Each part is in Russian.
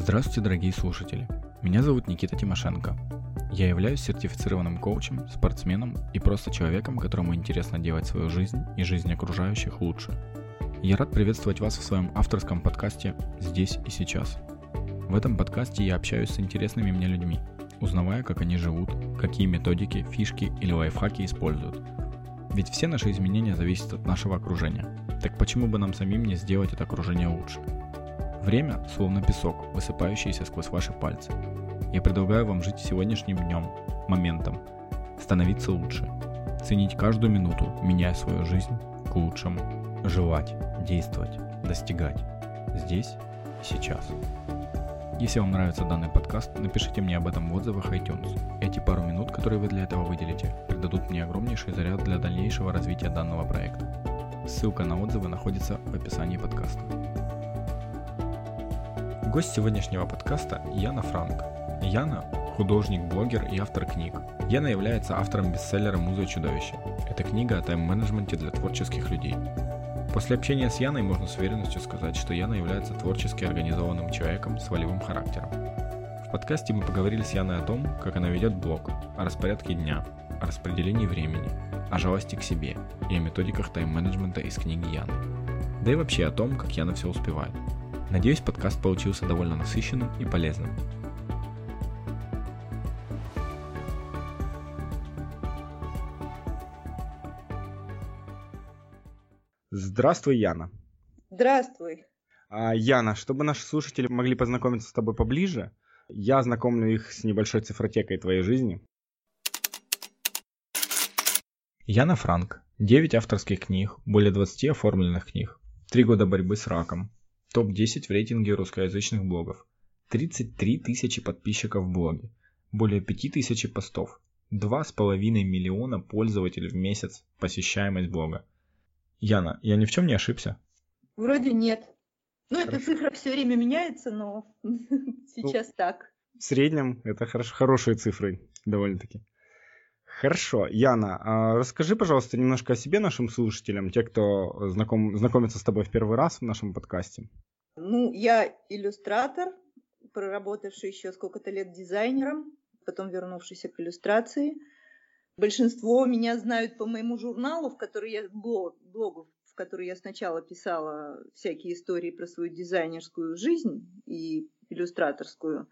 Здравствуйте, дорогие слушатели. Меня зовут Никита Тимошенко. Я являюсь сертифицированным коучем, спортсменом и просто человеком, которому интересно делать свою жизнь и жизнь окружающих лучше. Я рад приветствовать вас в своем авторском подкасте «Здесь и сейчас». В этом подкасте я общаюсь с интересными мне людьми, узнавая, как они живут, какие методики, фишки или лайфхаки используют. Ведь все наши изменения зависят от нашего окружения. Так почему бы нам самим не сделать это окружение лучше? Время словно песок, высыпающийся сквозь ваши пальцы. Я предлагаю вам жить сегодняшним днем, моментом, становиться лучше, ценить каждую минуту, меняя свою жизнь к лучшему, желать, действовать, достигать. Здесь и сейчас. Если вам нравится данный подкаст, напишите мне об этом в отзывах iTunes. Эти пару минут, которые вы для этого выделите, придадут мне огромнейший заряд для дальнейшего развития данного проекта. Ссылка на отзывы находится в описании подкаста. Гость сегодняшнего подкаста Яна Франк. Яна – художник, блогер и автор книг. Яна является автором бестселлера «Муза и чудовище». Это книга о тайм-менеджменте для творческих людей. После общения с Яной можно с уверенностью сказать, что Яна является творчески организованным человеком с волевым характером. В подкасте мы поговорили с Яной о том, как она ведет блог, о распорядке дня, о распределении времени, о жалости к себе и о методиках тайм-менеджмента из книги Яны. Да и вообще о том, как Яна все успевает – Надеюсь, подкаст получился довольно насыщенным и полезным. Здравствуй, Яна. Здравствуй. А, Яна, чтобы наши слушатели могли познакомиться с тобой поближе, я знакомлю их с небольшой цифротекой твоей жизни. Яна Франк. 9 авторских книг, более 20 оформленных книг, 3 года борьбы с раком, Топ-10 в рейтинге русскоязычных блогов. 33 тысячи подписчиков в блоге. Более 5 тысяч постов. 2,5 миллиона пользователей в месяц посещаемость блога. Яна, я ни в чем не ошибся? Вроде нет. Ну, эта цифра все время меняется, но сейчас ну, так. В среднем это хорош, хорошие цифры, довольно-таки. Хорошо, Яна, а расскажи, пожалуйста, немножко о себе нашим слушателям, те, кто знаком, знакомится с тобой в первый раз в нашем подкасте. Ну, я иллюстратор, проработавший еще сколько-то лет дизайнером, потом вернувшийся к иллюстрации. Большинство меня знают по моему журналу, в который я блог, блогу, в который я сначала писала всякие истории про свою дизайнерскую жизнь и иллюстраторскую.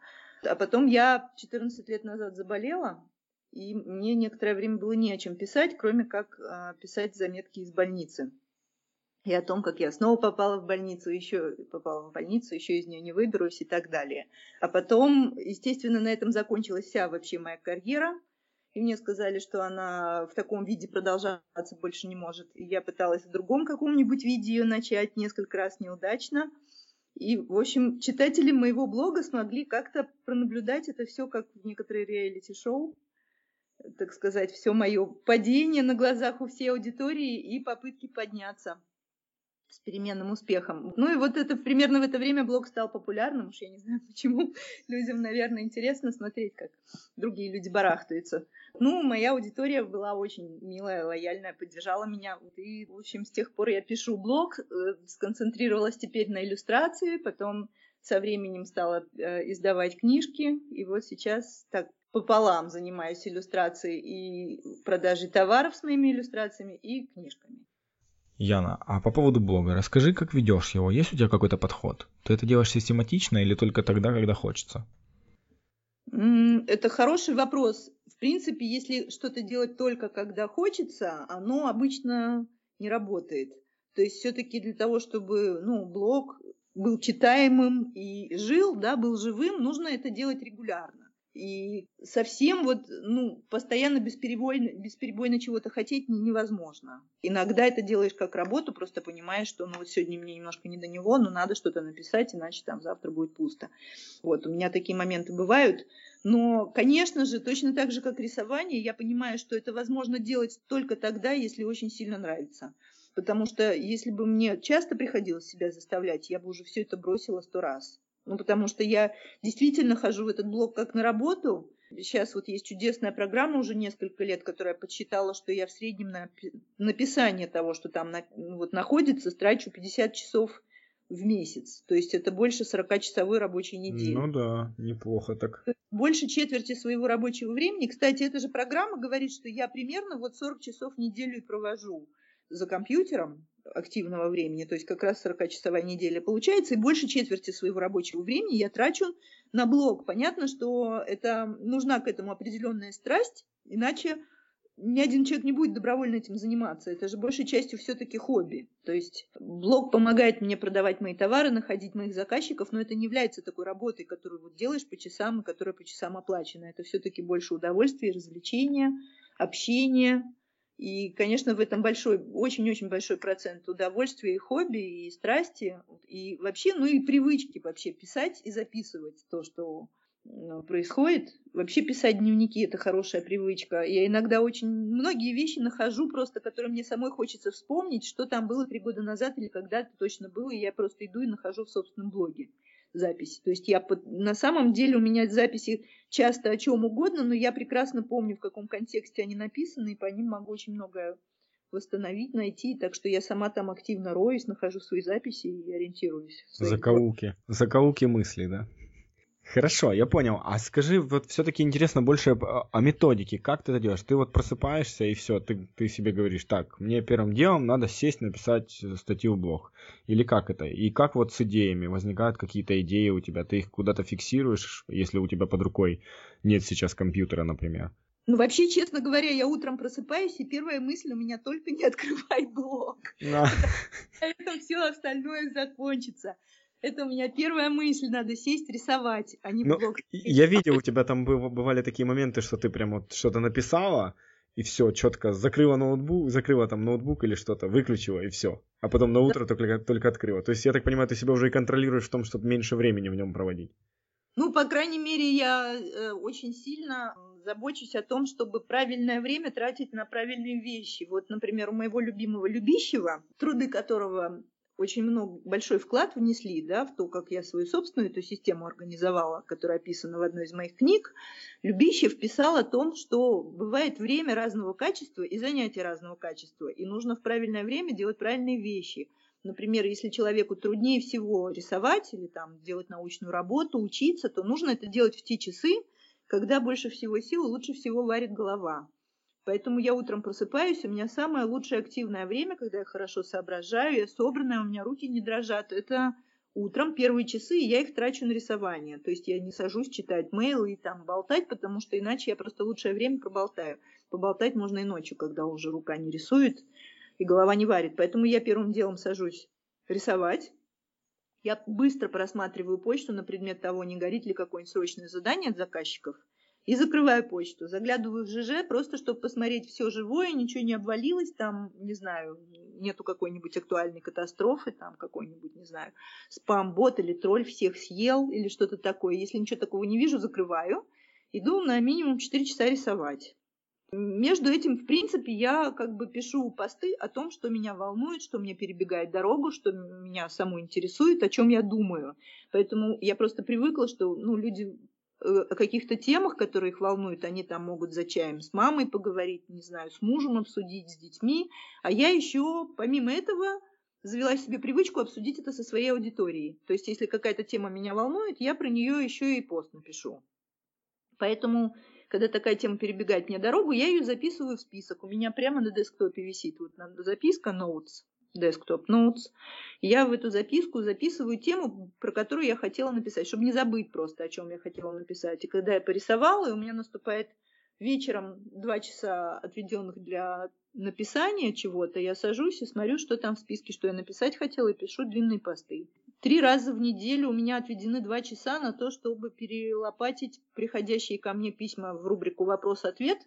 А потом я 14 лет назад заболела, и мне некоторое время было не о чем писать, кроме как а, писать заметки из больницы. И о том, как я снова попала в больницу, еще попала в больницу, еще из нее не выберусь и так далее. А потом, естественно, на этом закончилась вся вообще моя карьера. И мне сказали, что она в таком виде продолжаться больше не может. И я пыталась в другом каком-нибудь виде ее начать, несколько раз неудачно. И, в общем, читатели моего блога смогли как-то пронаблюдать это все как в некоторые реалити-шоу так сказать, все мое падение на глазах у всей аудитории и попытки подняться с переменным успехом. Ну и вот это примерно в это время блог стал популярным, уж я не знаю почему. Людям, наверное, интересно смотреть, как другие люди барахтаются. Ну, моя аудитория была очень милая, лояльная, поддержала меня. И, в общем, с тех пор я пишу блог, э, сконцентрировалась теперь на иллюстрации, потом со временем стала э, издавать книжки, и вот сейчас так пополам занимаюсь иллюстрацией и продажей товаров с моими иллюстрациями и книжками. Яна, а по поводу блога, расскажи, как ведешь его? Есть у тебя какой-то подход? Ты это делаешь систематично или только тогда, когда хочется? Это хороший вопрос. В принципе, если что-то делать только когда хочется, оно обычно не работает. То есть все-таки для того, чтобы ну, блог был читаемым и жил, да, был живым, нужно это делать регулярно. И совсем вот, ну, постоянно бесперебойно, бесперебойно чего-то хотеть невозможно. Иногда это делаешь как работу, просто понимаешь, что, ну, вот сегодня мне немножко не до него, но надо что-то написать, иначе там завтра будет пусто. Вот, у меня такие моменты бывают. Но, конечно же, точно так же, как рисование, я понимаю, что это возможно делать только тогда, если очень сильно нравится. Потому что если бы мне часто приходилось себя заставлять, я бы уже все это бросила сто раз. Ну, потому что я действительно хожу в этот блог как на работу. Сейчас вот есть чудесная программа уже несколько лет, которая подсчитала, что я в среднем на написание того, что там на, вот находится, трачу 50 часов в месяц. То есть это больше 40-часовой рабочей недели. Ну да, неплохо так. Больше четверти своего рабочего времени. Кстати, эта же программа говорит, что я примерно вот 40 часов в неделю и провожу за компьютером активного времени, то есть как раз 40-часовая неделя получается, и больше четверти своего рабочего времени я трачу на блог. Понятно, что это нужна к этому определенная страсть, иначе ни один человек не будет добровольно этим заниматься. Это же большей частью все-таки хобби. То есть блог помогает мне продавать мои товары, находить моих заказчиков, но это не является такой работой, которую вот делаешь по часам и которая по часам оплачена. Это все-таки больше удовольствия, развлечения, общения. И, конечно, в этом большой, очень-очень большой процент удовольствия и хобби, и страсти, и вообще, ну и привычки вообще писать и записывать то, что происходит. Вообще писать дневники – это хорошая привычка. Я иногда очень многие вещи нахожу просто, которые мне самой хочется вспомнить, что там было три года назад или когда-то точно было, и я просто иду и нахожу в собственном блоге записи. То есть я под... на самом деле у меня записи часто о чем угодно, но я прекрасно помню, в каком контексте они написаны, и по ним могу очень многое восстановить, найти. Так что я сама там активно роюсь, нахожу свои записи и ориентируюсь. Закоулки. Закоулки мысли, да? Хорошо, я понял. А скажи, вот все-таки интересно больше о методике. Как ты это делаешь? Ты вот просыпаешься и все, ты, ты себе говоришь, так, мне первым делом надо сесть, написать статью в блог. Или как это? И как вот с идеями? Возникают какие-то идеи у тебя? Ты их куда-то фиксируешь, если у тебя под рукой нет сейчас компьютера, например? Ну, вообще, честно говоря, я утром просыпаюсь, и первая мысль у меня только не открывай блог. На этом все остальное закончится. Это у меня первая мысль, надо сесть, рисовать, а не ну, блог. Я видел, у тебя там бывали такие моменты, что ты прям вот что-то написала, и все, четко закрыла ноутбук, закрыла там ноутбук или что-то, выключила, и все. А потом на утро да. только, только открыла. То есть, я так понимаю, ты себя уже и контролируешь в том, чтобы меньше времени в нем проводить. Ну, по крайней мере, я э, очень сильно забочусь о том, чтобы правильное время тратить на правильные вещи. Вот, например, у моего любимого Любищева, труды которого очень много, большой вклад внесли да, в то, как я свою собственную эту систему организовала, которая описана в одной из моих книг, Любищев писал о том, что бывает время разного качества и занятия разного качества, и нужно в правильное время делать правильные вещи. Например, если человеку труднее всего рисовать или там, делать научную работу, учиться, то нужно это делать в те часы, когда больше всего сил и лучше всего варит голова. Поэтому я утром просыпаюсь, у меня самое лучшее активное время, когда я хорошо соображаю, я собранная, у меня руки не дрожат. Это утром первые часы, и я их трачу на рисование. То есть я не сажусь читать мейлы и там болтать, потому что иначе я просто лучшее время проболтаю. Поболтать можно и ночью, когда уже рука не рисует и голова не варит. Поэтому я первым делом сажусь рисовать. Я быстро просматриваю почту на предмет того, не горит ли какое-нибудь срочное задание от заказчиков – и закрываю почту. Заглядываю в ЖЖ просто, чтобы посмотреть все живое, ничего не обвалилось, там, не знаю, нету какой-нибудь актуальной катастрофы, там какой-нибудь, не знаю, спам-бот или тролль всех съел или что-то такое. Если ничего такого не вижу, закрываю. Иду на минимум 4 часа рисовать. Между этим, в принципе, я как бы пишу посты о том, что меня волнует, что мне перебегает дорогу, что меня саму интересует, о чем я думаю. Поэтому я просто привыкла, что ну, люди о каких-то темах, которые их волнуют, они там могут за чаем с мамой поговорить, не знаю, с мужем обсудить, с детьми. А я еще, помимо этого, завела себе привычку обсудить это со своей аудиторией. То есть, если какая-то тема меня волнует, я про нее еще и пост напишу. Поэтому, когда такая тема перебегает мне дорогу, я ее записываю в список. У меня прямо на десктопе висит вот записка Notes desktop notes. Я в эту записку записываю тему, про которую я хотела написать, чтобы не забыть просто, о чем я хотела написать. И когда я порисовала, и у меня наступает вечером два часа, отведенных для написания чего-то, я сажусь и смотрю, что там в списке, что я написать хотела, и пишу длинные посты. Три раза в неделю у меня отведены два часа на то, чтобы перелопатить приходящие ко мне письма в рубрику «Вопрос-ответ»,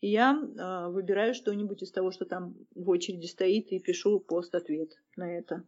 и я э, выбираю что-нибудь из того, что там в очереди стоит, и пишу пост-ответ на это.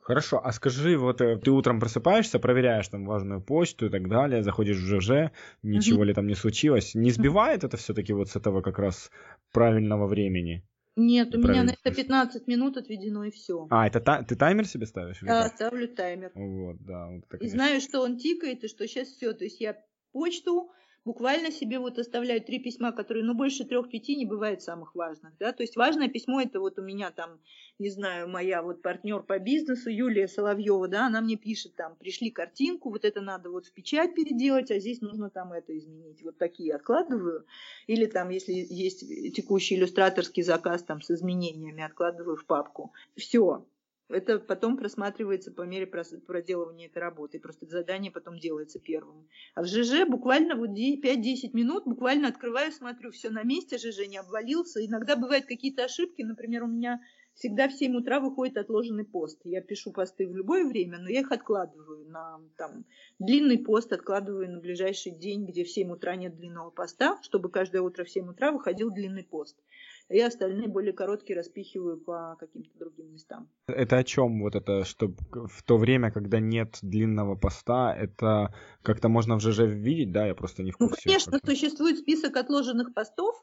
Хорошо, а скажи, вот э, ты утром просыпаешься, проверяешь там важную почту и так далее, заходишь в ЖЖ, ничего mm-hmm. ли там не случилось. Не сбивает это все-таки вот с этого как раз правильного времени? Нет, у меня на это 15 минут отведено и все. А, это та- ты таймер себе ставишь? Да, ставлю таймер. Вот, да. Вот это, и знаю, что он тикает, и что сейчас все. То есть я почту буквально себе вот оставляю три письма, которые, ну, больше трех-пяти не бывает самых важных, да, то есть важное письмо это вот у меня там, не знаю, моя вот партнер по бизнесу Юлия Соловьева, да, она мне пишет там, пришли картинку, вот это надо вот в печать переделать, а здесь нужно там это изменить, вот такие откладываю, или там, если есть текущий иллюстраторский заказ там с изменениями, откладываю в папку, все, это потом просматривается по мере проделывания этой работы. Просто задание потом делается первым. А в ЖЖ буквально вот 5-10 минут, буквально открываю, смотрю, все на месте, ЖЖ не обвалился. Иногда бывают какие-то ошибки. Например, у меня всегда в 7 утра выходит отложенный пост. Я пишу посты в любое время, но я их откладываю на там, длинный пост, откладываю на ближайший день, где в 7 утра нет длинного поста, чтобы каждое утро в 7 утра выходил длинный пост и остальные более короткие распихиваю по каким-то другим местам. Это о чем вот это, что в то время, когда нет длинного поста, это как-то можно в ЖЖ видеть, да? Я просто не в курсе. Ну, конечно, существует список отложенных постов,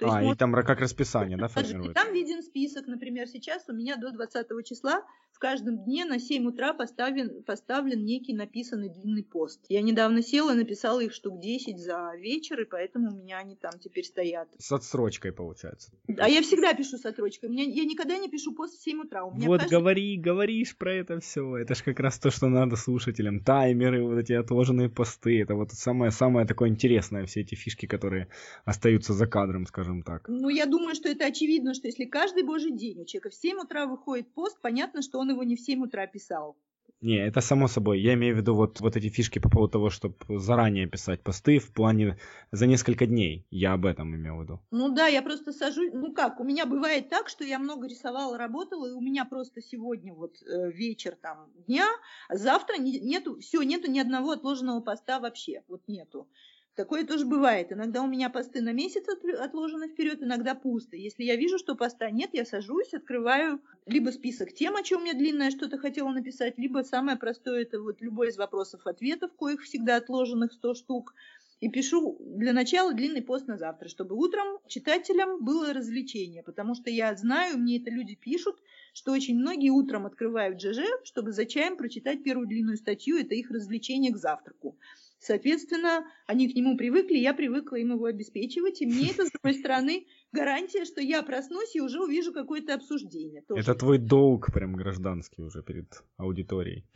то а, есть, и там как расписание, да, формируется? Там виден список, например, сейчас у меня до 20 числа в каждом дне на 7 утра поставлен, поставлен некий написанный длинный пост. Я недавно села и написала их штук 10 за вечер, и поэтому у меня они там теперь стоят. С отсрочкой, получается. А я всегда пишу с отсрочкой. Меня, я никогда не пишу пост в 7 утра. У меня вот каждый... говори, говоришь про это все. Это же как раз то, что надо слушателям. Таймеры, вот эти отложенные посты. Это вот самое-самое такое интересное, все эти фишки, которые остаются за кадром, скажем скажем так. Ну, я думаю, что это очевидно, что если каждый божий день у человека в 7 утра выходит пост, понятно, что он его не в 7 утра писал. Не, это само собой. Я имею в виду вот, вот эти фишки по поводу того, чтобы заранее писать посты в плане за несколько дней. Я об этом имел в виду. Ну да, я просто сажусь. Ну как, у меня бывает так, что я много рисовала, работала, и у меня просто сегодня вот э, вечер там дня, а завтра не, нету, все, нету ни одного отложенного поста вообще. Вот нету. Такое тоже бывает. Иногда у меня посты на месяц отложены вперед, иногда пусто. Если я вижу, что поста нет, я сажусь, открываю либо список тем, о чем я длинное что-то хотела написать, либо самое простое, это вот любой из вопросов-ответов, коих всегда отложенных 100 штук, и пишу для начала длинный пост на завтра, чтобы утром читателям было развлечение, потому что я знаю, мне это люди пишут, что очень многие утром открывают ЖЖ, чтобы за чаем прочитать первую длинную статью, это их развлечение к завтраку. Соответственно, они к нему привыкли, я привыкла им его обеспечивать, и мне это, с другой стороны, гарантия, что я проснусь и уже увижу какое-то обсуждение. Тоже. Это твой долг прям гражданский уже перед аудиторией.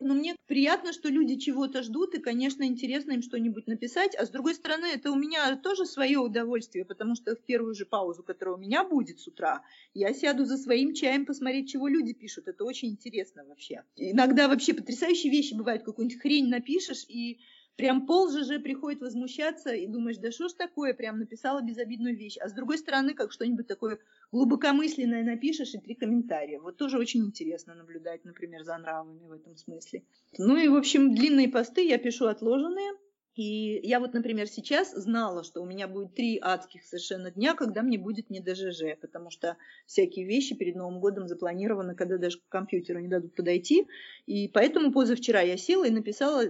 Ну, мне приятно, что люди чего-то ждут, и, конечно, интересно им что-нибудь написать, а с другой стороны, это у меня тоже свое удовольствие, потому что в первую же паузу, которая у меня будет с утра, я сяду за своим чаем посмотреть, чего люди пишут. Это очень интересно вообще. Иногда вообще потрясающие вещи бывают, какую-нибудь хрень напишешь, и прям пол же приходит возмущаться и думаешь, да что ж такое, прям написала безобидную вещь. А с другой стороны, как что-нибудь такое глубокомысленное напишешь и три комментария. Вот тоже очень интересно наблюдать, например, за нравами в этом смысле. Ну и, в общем, длинные посты я пишу отложенные. И я вот, например, сейчас знала, что у меня будет три адских совершенно дня, когда мне будет не ДЖЖ, потому что всякие вещи перед Новым годом запланированы, когда даже к компьютеру не дадут подойти. И поэтому позавчера я села и написала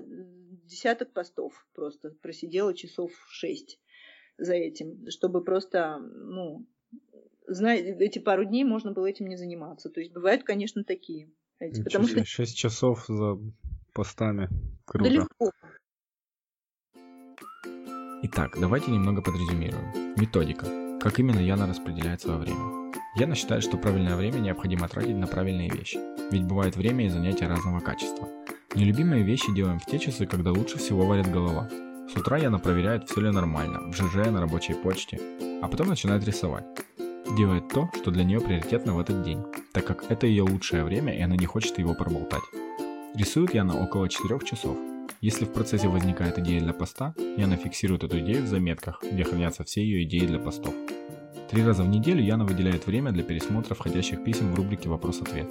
десяток постов просто, просидела часов шесть за этим, чтобы просто, ну, знаете, эти пару дней можно было этим не заниматься. То есть бывают, конечно, такие. Эти, потому что... Шесть часов за постами. Круто. Да легко. Итак, давайте немного подрезюмируем. Методика. Как именно Яна распределяет свое время. Яна считает, что правильное время необходимо тратить на правильные вещи. Ведь бывает время и занятия разного качества. Нелюбимые вещи делаем в те часы, когда лучше всего варит голова. С утра Яна проверяет, все ли нормально, в ЖЖ, на рабочей почте, а потом начинает рисовать. Делает то, что для нее приоритетно в этот день, так как это ее лучшее время и она не хочет его проболтать. Рисует Яна около 4 часов. Если в процессе возникает идея для поста, Яна фиксирует эту идею в заметках, где хранятся все ее идеи для постов. Три раза в неделю Яна выделяет время для пересмотра входящих писем в рубрике «Вопрос-ответ».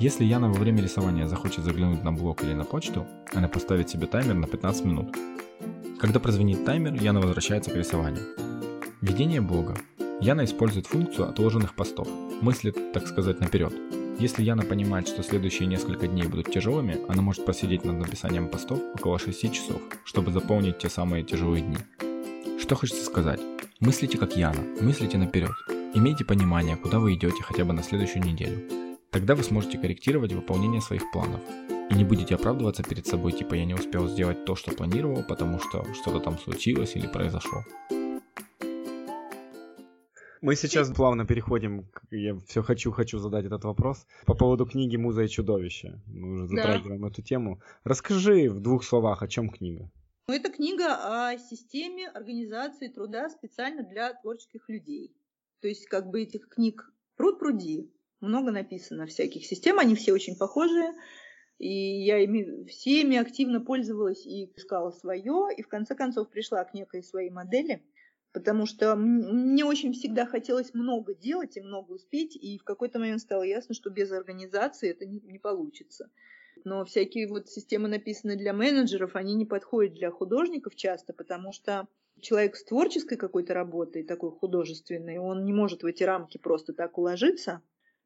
Если Яна во время рисования захочет заглянуть на блог или на почту, она поставит себе таймер на 15 минут. Когда прозвенит таймер, Яна возвращается к рисованию. Ведение блога. Яна использует функцию отложенных постов, мыслит, так сказать, наперед. Если Яна понимает, что следующие несколько дней будут тяжелыми, она может просидеть над написанием постов около 6 часов, чтобы заполнить те самые тяжелые дни. Что хочется сказать? Мыслите как Яна, мыслите наперед. Имейте понимание, куда вы идете хотя бы на следующую неделю. Тогда вы сможете корректировать выполнение своих планов. И не будете оправдываться перед собой, типа я не успел сделать то, что планировал, потому что что-то там случилось или произошло. Мы сейчас плавно переходим, я все хочу-хочу задать этот вопрос, по поводу книги «Муза и чудовище». Мы уже затрагиваем да. эту тему. Расскажи в двух словах, о чем книга. Ну, это книга о системе организации труда специально для творческих людей. То есть, как бы этих книг пруд пруди, много написано всяких систем, они все очень похожие. И я ими всеми активно пользовалась и искала свое, и в конце концов пришла к некой своей модели – потому что мне очень всегда хотелось много делать и много успеть, и в какой-то момент стало ясно, что без организации это не, не получится. Но всякие вот системы, написанные для менеджеров, они не подходят для художников часто, потому что человек с творческой какой-то работой, такой художественной, он не может в эти рамки просто так уложиться,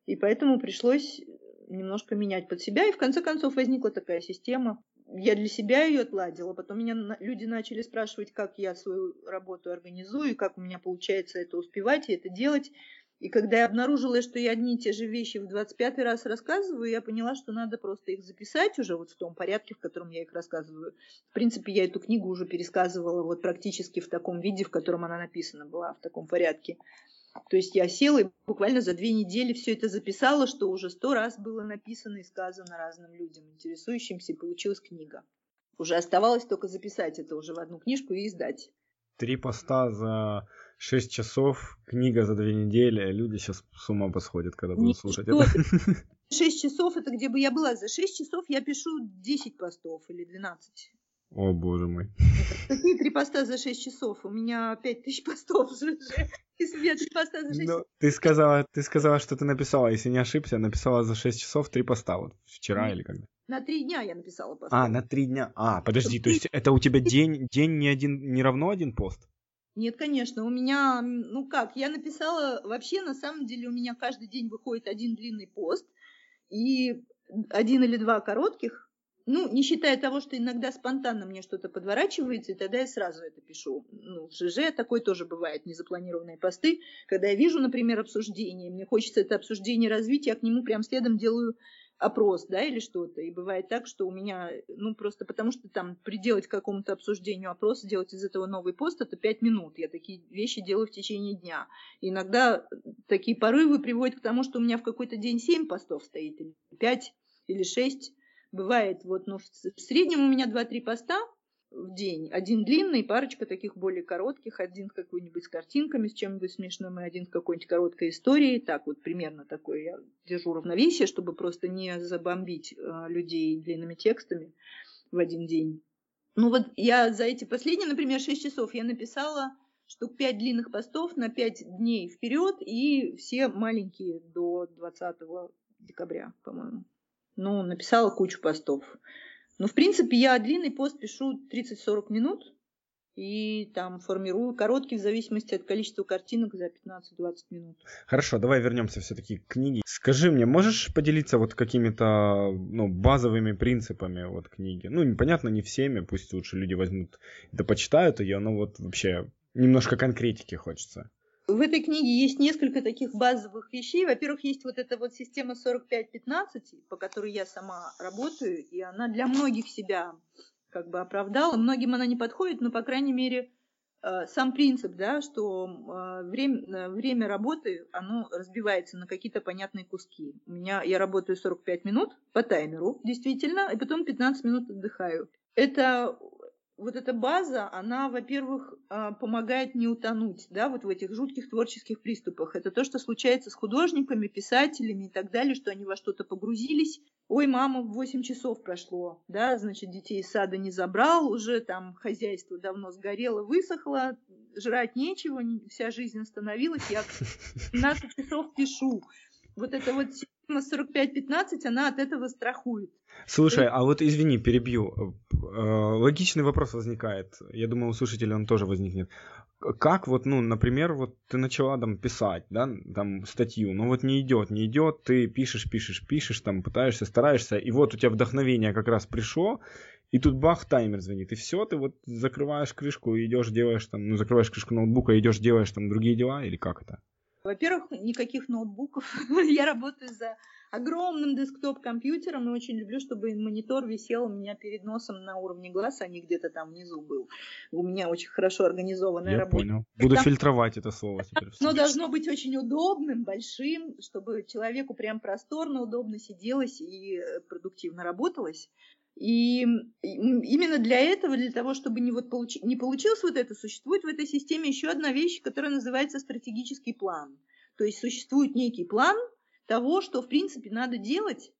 и поэтому пришлось немножко менять под себя, и в конце концов возникла такая система, я для себя ее отладила, потом меня люди начали спрашивать, как я свою работу организую, как у меня получается это успевать и это делать. И когда я обнаружила, что я одни и те же вещи в 25 раз рассказываю, я поняла, что надо просто их записать уже вот в том порядке, в котором я их рассказываю. В принципе, я эту книгу уже пересказывала вот практически в таком виде, в котором она написана была, в таком порядке. То есть я села и буквально за две недели все это записала, что уже сто раз было написано и сказано разным людям, интересующимся, и получилась книга. Уже оставалось только записать это уже в одну книжку и издать. Три поста за шесть часов, книга за две недели. Люди сейчас с ума посходят, когда будут Нет, слушать это. Шесть часов это где бы я была. За шесть часов я пишу десять постов или двенадцать. О, боже мой. Какие три поста за 6 часов? У меня 5 тысяч постов уже. Если я три поста за 6 ну, ты сказала, ты сказала, что ты написала, если не ошибся, написала за 6 часов три поста. Вот вчера или когда? На три дня я написала пост. А, на три дня. А, подожди, то есть это у тебя день, день не, один, не равно один пост? Нет, конечно, у меня, ну как, я написала, вообще на самом деле у меня каждый день выходит один длинный пост и один или два коротких, ну, не считая того, что иногда спонтанно мне что-то подворачивается, и тогда я сразу это пишу. Ну, в ЖЖ такое тоже бывает, незапланированные посты. Когда я вижу, например, обсуждение, мне хочется это обсуждение развить, я к нему прям следом делаю опрос, да, или что-то. И бывает так, что у меня, ну, просто потому что там приделать к какому-то обсуждению опрос, сделать из этого новый пост, это пять минут. Я такие вещи делаю в течение дня. И иногда такие порывы приводят к тому, что у меня в какой-то день семь постов стоит, или пять, или шесть бывает, вот, ну, в среднем у меня 2-3 поста в день. Один длинный, парочка таких более коротких, один какой-нибудь с картинками, с чем-нибудь смешным, и один с какой-нибудь короткой историей. Так вот, примерно такое я держу равновесие, чтобы просто не забомбить э, людей длинными текстами в один день. Ну вот я за эти последние, например, 6 часов я написала штук 5 длинных постов на 5 дней вперед и все маленькие до 20 декабря, по-моему ну, написала кучу постов. Но, в принципе, я длинный пост пишу 30-40 минут и там формирую короткий в зависимости от количества картинок за 15-20 минут. Хорошо, давай вернемся все-таки к книге. Скажи мне, можешь поделиться вот какими-то ну, базовыми принципами вот книги? Ну, непонятно, не всеми, пусть лучше люди возьмут, да почитают ее, но вот вообще немножко конкретики хочется. В этой книге есть несколько таких базовых вещей. Во-первых, есть вот эта вот система 45-15, по которой я сама работаю, и она для многих себя как бы оправдала. Многим она не подходит, но, по крайней мере, э, сам принцип, да, что э, время, э, время работы, оно разбивается на какие-то понятные куски. У меня, я работаю 45 минут по таймеру, действительно, и потом 15 минут отдыхаю. Это вот эта база, она, во-первых, а, помогает не утонуть, да, вот в этих жутких творческих приступах. Это то, что случается с художниками, писателями и так далее, что они во что-то погрузились. Ой, мама, 8 часов прошло, да, значит, детей из сада не забрал, уже там хозяйство давно сгорело, высохло, жрать нечего, вся жизнь остановилась, я 15 часов пишу. Вот это вот система 45-15, она от этого страхует. Слушай, а вот извини, перебью. Э, логичный вопрос возникает. Я думаю, у слушателей он тоже возникнет. Как вот, ну, например, вот ты начала там писать, да, там статью, но вот не идет, не идет, ты пишешь, пишешь, пишешь, там пытаешься, стараешься, и вот у тебя вдохновение как раз пришло, и тут бах, таймер звонит, и все, ты вот закрываешь крышку и идешь, делаешь там, ну, закрываешь крышку ноутбука, идешь, делаешь там другие дела, или как это? Во-первых, никаких ноутбуков. Я работаю за огромным десктоп-компьютером и очень люблю, чтобы монитор висел у меня перед носом на уровне глаз, а не где-то там внизу был. У меня очень хорошо организованная Я работа. понял. Буду там... фильтровать это слово теперь. Но должно быть очень удобным, большим, чтобы человеку прям просторно, удобно сиделось и э, продуктивно работалось. И именно для этого, для того, чтобы не, вот получ... не получилось вот это, существует в этой системе еще одна вещь, которая называется стратегический план. То есть существует некий план того, что, в принципе, надо делать,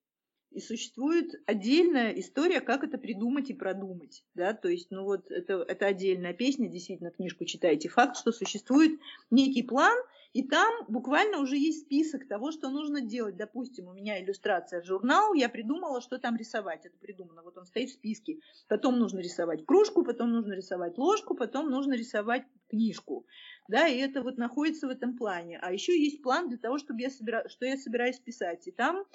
и существует отдельная история, как это придумать и продумать. Да? То есть, ну вот, это, это отдельная песня, действительно, книжку читаете. Факт, что существует некий план, и там буквально уже есть список того, что нужно делать. Допустим, у меня иллюстрация в журнал, я придумала, что там рисовать. Это придумано, вот он стоит в списке. Потом нужно рисовать кружку, потом нужно рисовать ложку, потом нужно рисовать книжку. Да, и это вот находится в этом плане. А еще есть план для того, чтобы я собира... что я собираюсь писать. И там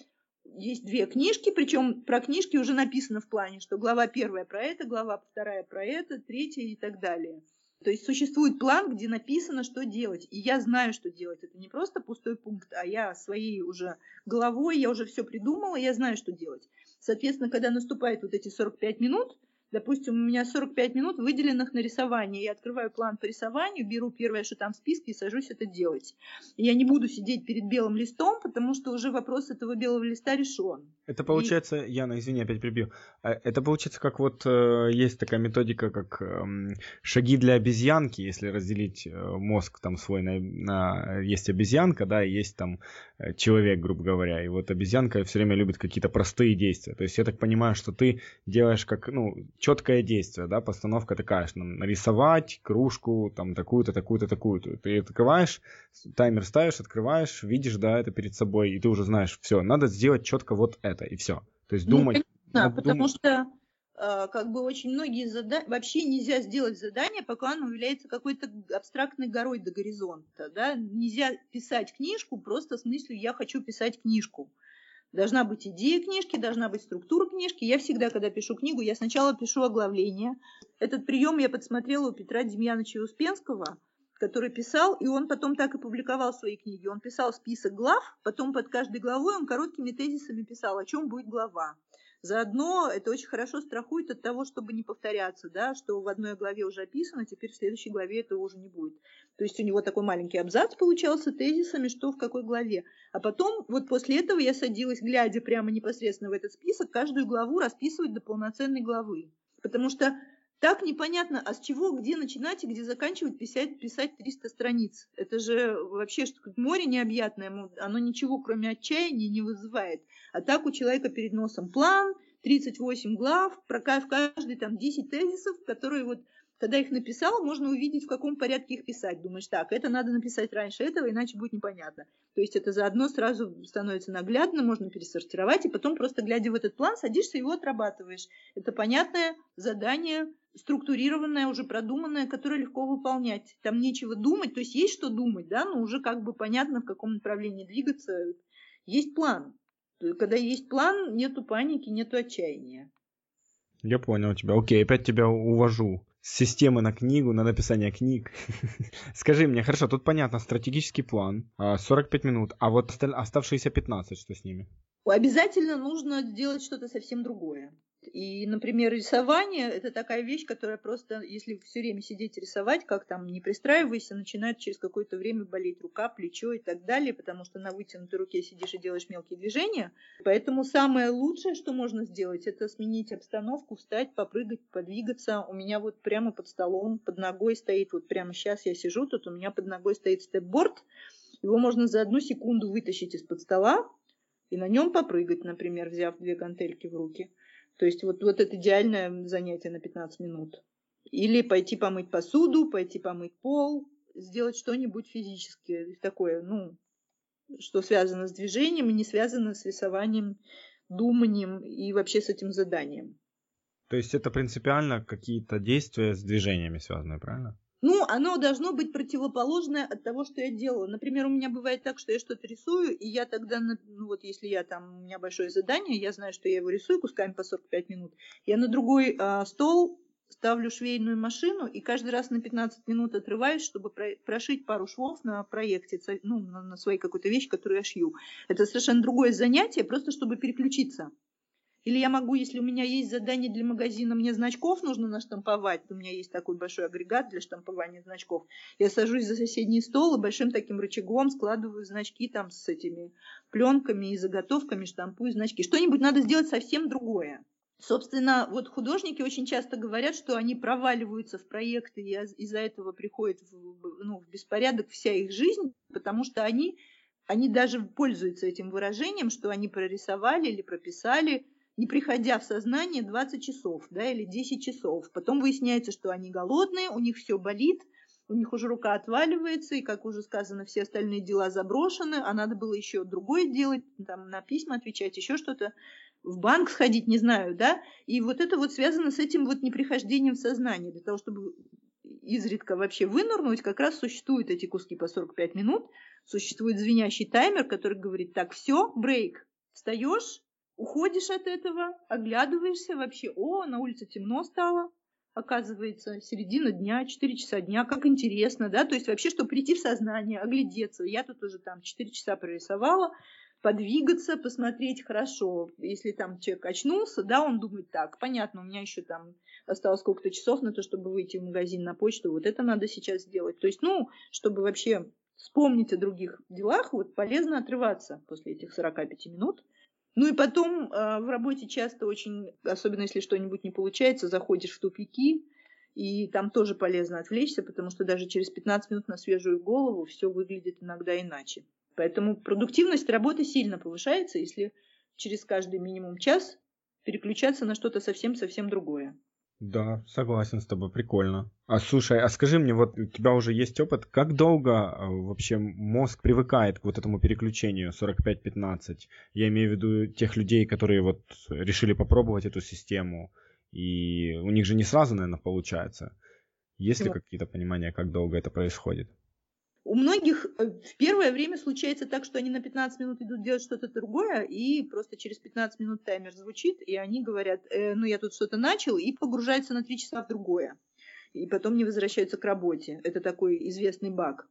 есть две книжки, причем про книжки уже написано в плане, что глава первая про это, глава вторая про это, третья и так далее. То есть существует план, где написано, что делать. И я знаю, что делать. Это не просто пустой пункт, а я своей уже головой, я уже все придумала, я знаю, что делать. Соответственно, когда наступает вот эти 45 минут, Допустим, у меня 45 минут выделенных на рисование. Я открываю план по рисованию, беру первое, что там в списке, и сажусь это делать. Я не буду сидеть перед белым листом, потому что уже вопрос этого белого листа решен. Это получается, и... Яна, извини, опять прибью. А, это получается, как вот э, есть такая методика, как э, шаги для обезьянки, если разделить э, мозг там свой на, на... Есть обезьянка, да, и есть там э, человек, грубо говоря. И вот обезьянка все время любит какие-то простые действия. То есть я так понимаю, что ты делаешь как, ну, четкое действие, да, постановка такая, что нарисовать кружку, там, такую-то, такую-то, такую-то. Ты открываешь, таймер ставишь, открываешь, видишь, да, это перед собой, и ты уже знаешь, все, надо сделать четко вот это, и все. То есть думать... Ну, конечно, потому дум... что э, как бы очень многие задания, вообще нельзя сделать задание, пока оно является какой-то абстрактной горой до горизонта, да, нельзя писать книжку просто в смысле «я хочу писать книжку». Должна быть идея книжки, должна быть структура книжки. Я всегда, когда пишу книгу, я сначала пишу оглавление. Этот прием я подсмотрела у Петра Демьяновича Успенского, который писал, и он потом так и публиковал свои книги. Он писал список глав, потом под каждой главой он короткими тезисами писал, о чем будет глава. Заодно это очень хорошо страхует от того, чтобы не повторяться, да, что в одной главе уже описано, теперь в следующей главе этого уже не будет. То есть у него такой маленький абзац получался тезисами, что в какой главе. А потом, вот после этого я садилась, глядя прямо непосредственно в этот список, каждую главу расписывать до полноценной главы. Потому что так непонятно, а с чего, где начинать и где заканчивать писать, писать 300 страниц. Это же вообще что море необъятное, оно ничего кроме отчаяния не вызывает. А так у человека перед носом план, 38 глав, в каждый там 10 тезисов, которые вот когда их написал, можно увидеть, в каком порядке их писать. Думаешь, так, это надо написать раньше этого, иначе будет непонятно. То есть это заодно сразу становится наглядно, можно пересортировать, и потом просто глядя в этот план, садишься и его отрабатываешь. Это понятное задание, структурированное, уже продуманное, которое легко выполнять. Там нечего думать, то есть есть что думать, да, но уже как бы понятно, в каком направлении двигаться. Есть план. Когда есть план, нету паники, нету отчаяния. Я понял тебя. Окей, опять тебя увожу системы на книгу, на написание книг. Скажи мне, хорошо, тут понятно, стратегический план, 45 а, минут, а вот оставшиеся 15, что с ними? Обязательно нужно сделать что-то совсем другое. И, например, рисование – это такая вещь, которая просто, если все время сидеть рисовать, как там не пристраивайся, начинает через какое-то время болеть рука, плечо и так далее, потому что на вытянутой руке сидишь и делаешь мелкие движения. Поэтому самое лучшее, что можно сделать, это сменить обстановку, встать, попрыгать, подвигаться. У меня вот прямо под столом, под ногой стоит, вот прямо сейчас я сижу, тут у меня под ногой стоит степборд. Его можно за одну секунду вытащить из-под стола и на нем попрыгать, например, взяв две гантельки в руки – то есть вот, вот это идеальное занятие на 15 минут. Или пойти помыть посуду, пойти помыть пол, сделать что-нибудь физическое, такое, ну, что связано с движением и не связано с рисованием, думанием и вообще с этим заданием. То есть это принципиально какие-то действия с движениями связаны, правильно? Ну, оно должно быть противоположное от того, что я делаю. Например, у меня бывает так, что я что-то рисую, и я тогда, ну вот если я там, у меня большое задание, я знаю, что я его рисую кусками по 45 минут, я на другой а, стол ставлю швейную машину и каждый раз на 15 минут отрываюсь, чтобы прошить пару швов на проекте, ну, на своей какой-то вещи, которую я шью. Это совершенно другое занятие, просто чтобы переключиться. Или я могу, если у меня есть задание для магазина, мне значков нужно наштамповать, у меня есть такой большой агрегат для штампования значков, я сажусь за соседний стол и большим таким рычагом складываю значки там с этими пленками и заготовками, штампую значки. Что-нибудь надо сделать совсем другое. Собственно, вот художники очень часто говорят, что они проваливаются в проекты, и из-за этого приходит в, ну, в беспорядок вся их жизнь, потому что они, они даже пользуются этим выражением, что они прорисовали или прописали не приходя в сознание 20 часов да, или 10 часов. Потом выясняется, что они голодные, у них все болит, у них уже рука отваливается, и, как уже сказано, все остальные дела заброшены, а надо было еще другое делать, там, на письма отвечать, еще что-то, в банк сходить, не знаю, да, и вот это вот связано с этим вот неприхождением в сознание, для того, чтобы изредка вообще вынырнуть, как раз существуют эти куски по 45 минут, существует звенящий таймер, который говорит, так, все, брейк, встаешь, Уходишь от этого, оглядываешься вообще, о, на улице темно стало, оказывается, середина дня, 4 часа дня, как интересно, да, то есть вообще, чтобы прийти в сознание, оглядеться. Я тут уже там 4 часа прорисовала, подвигаться, посмотреть хорошо. Если там человек очнулся, да, он думает, так, понятно, у меня еще там осталось сколько-то часов на то, чтобы выйти в магазин на почту, вот это надо сейчас сделать. То есть, ну, чтобы вообще вспомнить о других делах, вот полезно отрываться после этих 45 минут, ну и потом э, в работе часто очень, особенно если что-нибудь не получается, заходишь в тупики, и там тоже полезно отвлечься, потому что даже через 15 минут на свежую голову все выглядит иногда иначе. Поэтому продуктивность работы сильно повышается, если через каждый минимум час переключаться на что-то совсем-совсем другое. Да, согласен с тобой, прикольно. А слушай, а скажи мне, вот у тебя уже есть опыт, как долго э, вообще мозг привыкает к вот этому переключению 45-15? Я имею в виду тех людей, которые вот решили попробовать эту систему, и у них же не сразу, наверное, получается. Есть ли какие-то понимания, как долго это происходит? У многих э, в первое время случается так, что они на 15 минут идут делать что-то другое, и просто через 15 минут таймер звучит, и они говорят, э, ну я тут что-то начал, и погружаются на 3 часа в другое. И потом не возвращаются к работе. Это такой известный баг,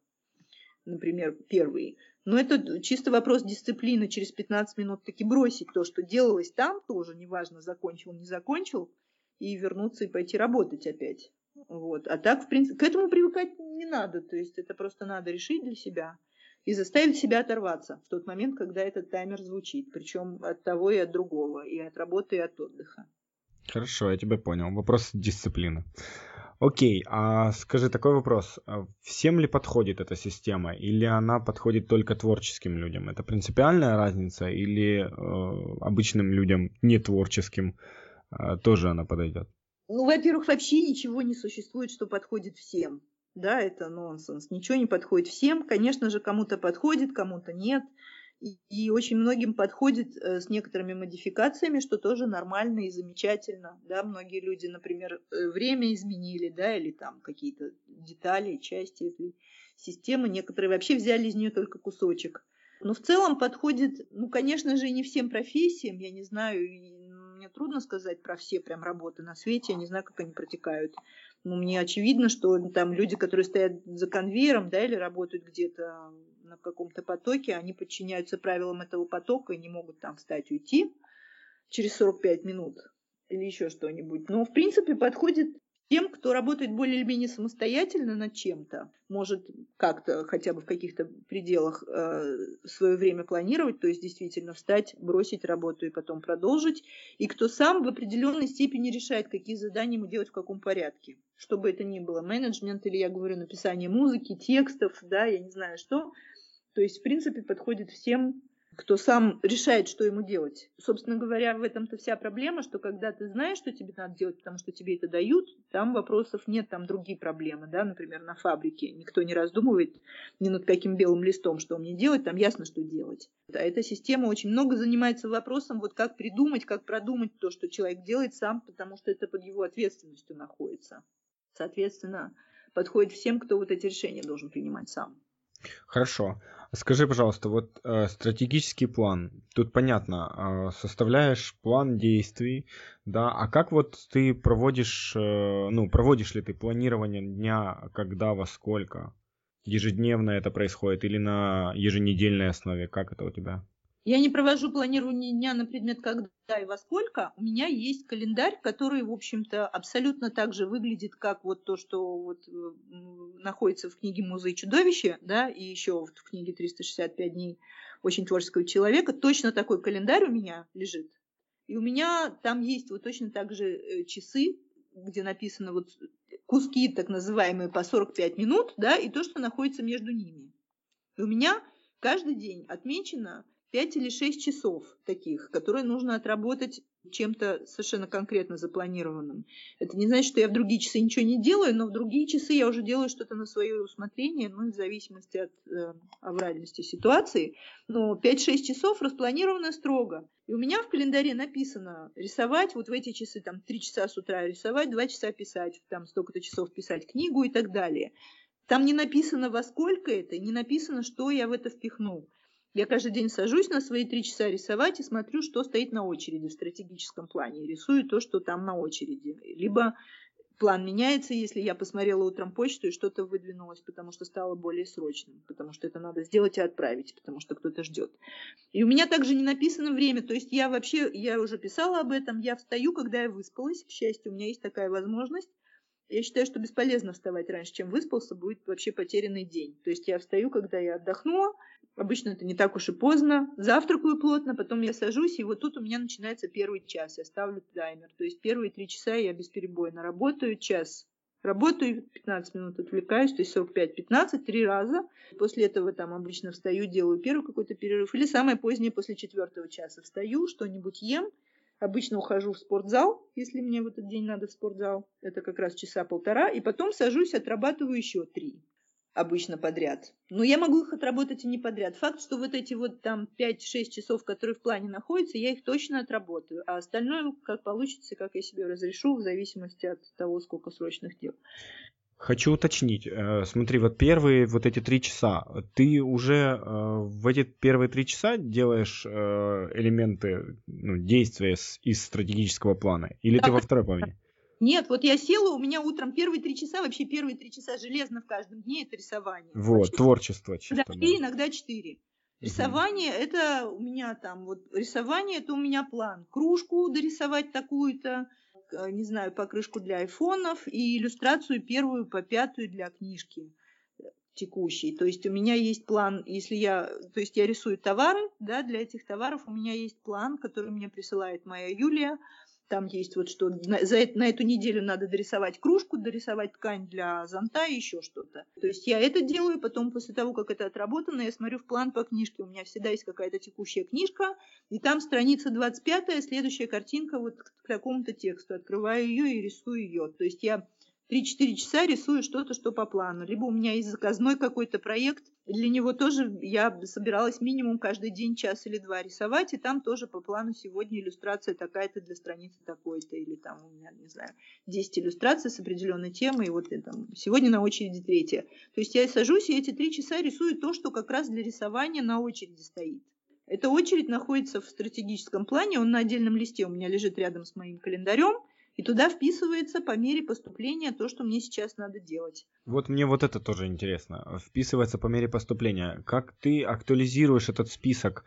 например, первый. Но это чисто вопрос дисциплины. Через 15 минут таки бросить то, что делалось там, тоже неважно, закончил, не закончил, и вернуться и пойти работать опять. Вот. А так, в принципе, к этому привыкать не надо. То есть это просто надо решить для себя и заставить себя оторваться в тот момент, когда этот таймер звучит. Причем от того и от другого, и от работы, и от отдыха. Хорошо, я тебя понял. Вопрос дисциплины. Окей, а скажи такой вопрос. Всем ли подходит эта система, или она подходит только творческим людям? Это принципиальная разница, или э, обычным людям, не творческим, э, тоже она подойдет? Ну, во-первых, вообще ничего не существует, что подходит всем. Да, это нонсенс. Ничего не подходит всем. Конечно же, кому-то подходит, кому-то нет. И, и очень многим подходит э, с некоторыми модификациями, что тоже нормально и замечательно. Да, многие люди, например, э, время изменили, да, или там какие-то детали, части этой системы. Некоторые вообще взяли из нее только кусочек. Но в целом подходит, ну, конечно же, и не всем профессиям. Я не знаю, мне трудно сказать про все прям работы на свете, я не знаю, как они протекают. Но мне очевидно, что там люди, которые стоят за конвейером, да, или работают где-то на каком-то потоке, они подчиняются правилам этого потока и не могут там встать уйти через 45 минут или еще что-нибудь. Но, в принципе, подходит тем, кто работает более или менее самостоятельно над чем-то, может как-то хотя бы в каких-то пределах э, свое время планировать, то есть действительно встать, бросить работу и потом продолжить, и кто сам в определенной степени решает, какие задания ему делать в каком порядке. Что бы это ни было, менеджмент или, я говорю, написание музыки, текстов, да, я не знаю что. То есть, в принципе, подходит всем кто сам решает, что ему делать. Собственно говоря, в этом-то вся проблема, что когда ты знаешь, что тебе надо делать, потому что тебе это дают, там вопросов нет, там другие проблемы, да, например, на фабрике. Никто не раздумывает ни над каким белым листом, что мне делать, там ясно, что делать. А эта система очень много занимается вопросом, вот как придумать, как продумать то, что человек делает сам, потому что это под его ответственностью находится. Соответственно, подходит всем, кто вот эти решения должен принимать сам. Хорошо. Скажи, пожалуйста, вот э, стратегический план. Тут понятно, э, составляешь план действий, да, а как вот ты проводишь, э, ну, проводишь ли ты планирование дня, когда, во сколько? Ежедневно это происходит или на еженедельной основе? Как это у тебя? Я не провожу планирование дня на предмет когда и во сколько. У меня есть календарь, который, в общем-то, абсолютно так же выглядит, как вот то, что вот э, находится в книге «Муза и чудовище», да, и еще в книге «365 дней очень творческого человека». Точно такой календарь у меня лежит. И у меня там есть вот точно так же э, часы, где написано вот куски так называемые по 45 минут, да, и то, что находится между ними. И у меня каждый день отмечено 5 или 6 часов таких, которые нужно отработать чем-то совершенно конкретно запланированным. Это не значит, что я в другие часы ничего не делаю, но в другие часы я уже делаю что-то на свое усмотрение, ну, в зависимости от э, авральности ситуации. Но 5-6 часов распланировано строго. И у меня в календаре написано рисовать вот в эти часы, там, 3 часа с утра рисовать, 2 часа писать, там, столько-то часов писать книгу и так далее. Там не написано, во сколько это, не написано, что я в это впихну. Я каждый день сажусь на свои три часа рисовать и смотрю, что стоит на очереди в стратегическом плане. рисую то, что там на очереди. Либо план меняется, если я посмотрела утром почту и что-то выдвинулось, потому что стало более срочным, потому что это надо сделать и отправить, потому что кто-то ждет. И у меня также не написано время, то есть я вообще, я уже писала об этом, я встаю, когда я выспалась, к счастью, у меня есть такая возможность. Я считаю, что бесполезно вставать раньше, чем выспался, будет вообще потерянный день. То есть я встаю, когда я отдохнула, Обычно это не так уж и поздно. Завтракаю плотно, потом я сажусь, и вот тут у меня начинается первый час. Я ставлю таймер. То есть первые три часа я бесперебойно работаю, час работаю, 15 минут отвлекаюсь, то есть 45-15, три раза. После этого там обычно встаю, делаю первый какой-то перерыв. Или самое позднее, после четвертого часа встаю, что-нибудь ем. Обычно ухожу в спортзал, если мне в этот день надо в спортзал. Это как раз часа полтора. И потом сажусь, отрабатываю еще три обычно подряд. Но я могу их отработать и не подряд. Факт, что вот эти вот там 5-6 часов, которые в плане находятся, я их точно отработаю. А остальное, как получится, как я себе разрешу, в зависимости от того, сколько срочных дел. Хочу уточнить. Э, смотри, вот первые вот эти три часа, ты уже э, в эти первые три часа делаешь э, элементы ну, действия из стратегического плана? Или да, ты во второй половине? Нет, вот я села, у меня утром первые три часа, вообще первые три часа железно в каждом дне это рисование. Вот, вообще, творчество чисто. Да, и иногда четыре. Рисование угу. это у меня там, вот рисование это у меня план. Кружку дорисовать такую-то, не знаю, покрышку для айфонов и иллюстрацию первую по пятую для книжки текущей. То есть у меня есть план, если я, то есть я рисую товары, да, для этих товаров у меня есть план, который мне присылает моя Юлия, там есть вот что на, за, на эту неделю надо дорисовать кружку, дорисовать ткань для зонта и еще что-то. То есть я это делаю, потом после того, как это отработано, я смотрю в план по книжке. У меня всегда есть какая-то текущая книжка, и там страница 25, следующая картинка вот к такому-то тексту. Открываю ее и рисую ее. То есть я 3-4 часа рисую что-то, что по плану. Либо у меня есть заказной какой-то проект, для него тоже я собиралась минимум каждый день час или два рисовать, и там тоже по плану сегодня иллюстрация такая-то для страницы такой-то, или там у меня, не знаю, 10 иллюстраций с определенной темой, и вот это, сегодня на очереди третья. То есть я сажусь и эти три часа рисую то, что как раз для рисования на очереди стоит. Эта очередь находится в стратегическом плане, он на отдельном листе у меня лежит рядом с моим календарем, и туда вписывается по мере поступления то, что мне сейчас надо делать. Вот мне вот это тоже интересно. Вписывается по мере поступления. Как ты актуализируешь этот список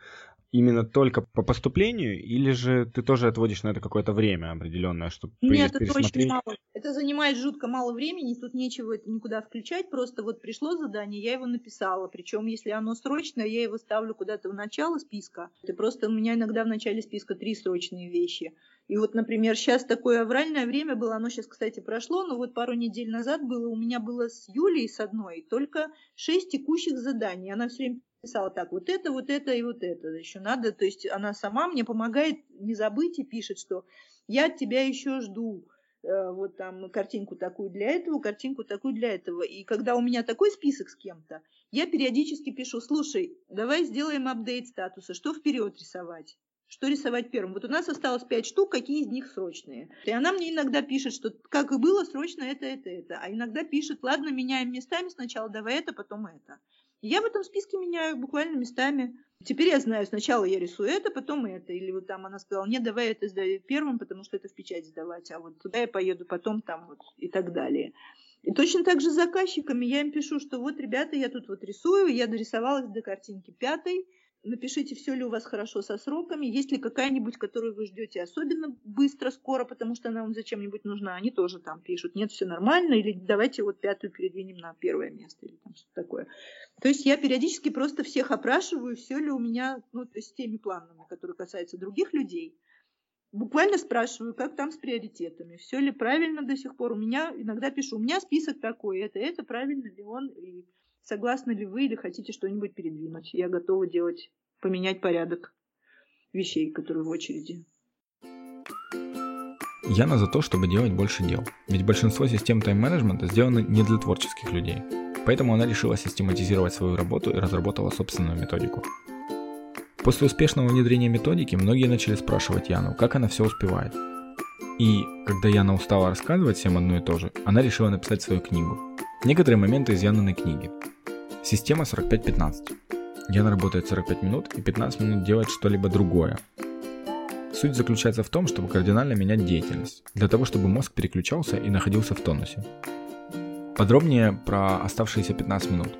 именно только по поступлению, или же ты тоже отводишь на это какое-то время определенное, чтобы Нет, это очень мало. Это занимает жутко мало времени, тут нечего никуда включать, просто вот пришло задание, я его написала, причем если оно срочное, я его ставлю куда-то в начало списка. Это просто у меня иногда в начале списка три срочные вещи. И вот, например, сейчас такое авральное время было, оно сейчас, кстати, прошло, но вот пару недель назад было, у меня было с Юлей, с одной, только шесть текущих заданий. Она все время писала так, вот это, вот это и вот это еще надо. То есть она сама мне помогает не забыть и пишет, что я тебя еще жду. Э, вот там картинку такую для этого, картинку такую для этого. И когда у меня такой список с кем-то, я периодически пишу, слушай, давай сделаем апдейт статуса, что вперед рисовать. Что рисовать первым? Вот у нас осталось пять штук, какие из них срочные. И она мне иногда пишет, что как и было, срочно это, это, это. А иногда пишет, ладно, меняем местами, сначала давай это, потом это. Я в этом списке меняю буквально местами. Теперь я знаю, сначала я рисую это, потом это. Или вот там она сказала, нет, давай это сдаю первым, потому что это в печать сдавать, а вот туда я поеду потом там вот и так далее. И точно так же с заказчиками я им пишу, что вот, ребята, я тут вот рисую, я дорисовалась до картинки пятой, напишите, все ли у вас хорошо со сроками, есть ли какая-нибудь, которую вы ждете особенно быстро, скоро, потому что она вам зачем-нибудь нужна. Они тоже там пишут, нет, все нормально, или давайте вот пятую передвинем на первое место, или там что-то такое. То есть я периодически просто всех опрашиваю, все ли у меня, ну, то есть с теми планами, которые касаются других людей, буквально спрашиваю, как там с приоритетами, все ли правильно до сих пор. У меня иногда пишу, у меня список такой, это, это правильно ли он, и согласны ли вы или хотите что-нибудь передвинуть. Я готова делать, поменять порядок вещей, которые в очереди. Яна за то, чтобы делать больше дел. Ведь большинство систем тайм-менеджмента сделаны не для творческих людей. Поэтому она решила систематизировать свою работу и разработала собственную методику. После успешного внедрения методики многие начали спрашивать Яну, как она все успевает. И когда Яна устала рассказывать всем одно и то же, она решила написать свою книгу. Некоторые моменты из Яниной книги. Система 45-15. Яна работает 45 минут и 15 минут делает что-либо другое. Суть заключается в том, чтобы кардинально менять деятельность, для того, чтобы мозг переключался и находился в тонусе. Подробнее про оставшиеся 15 минут.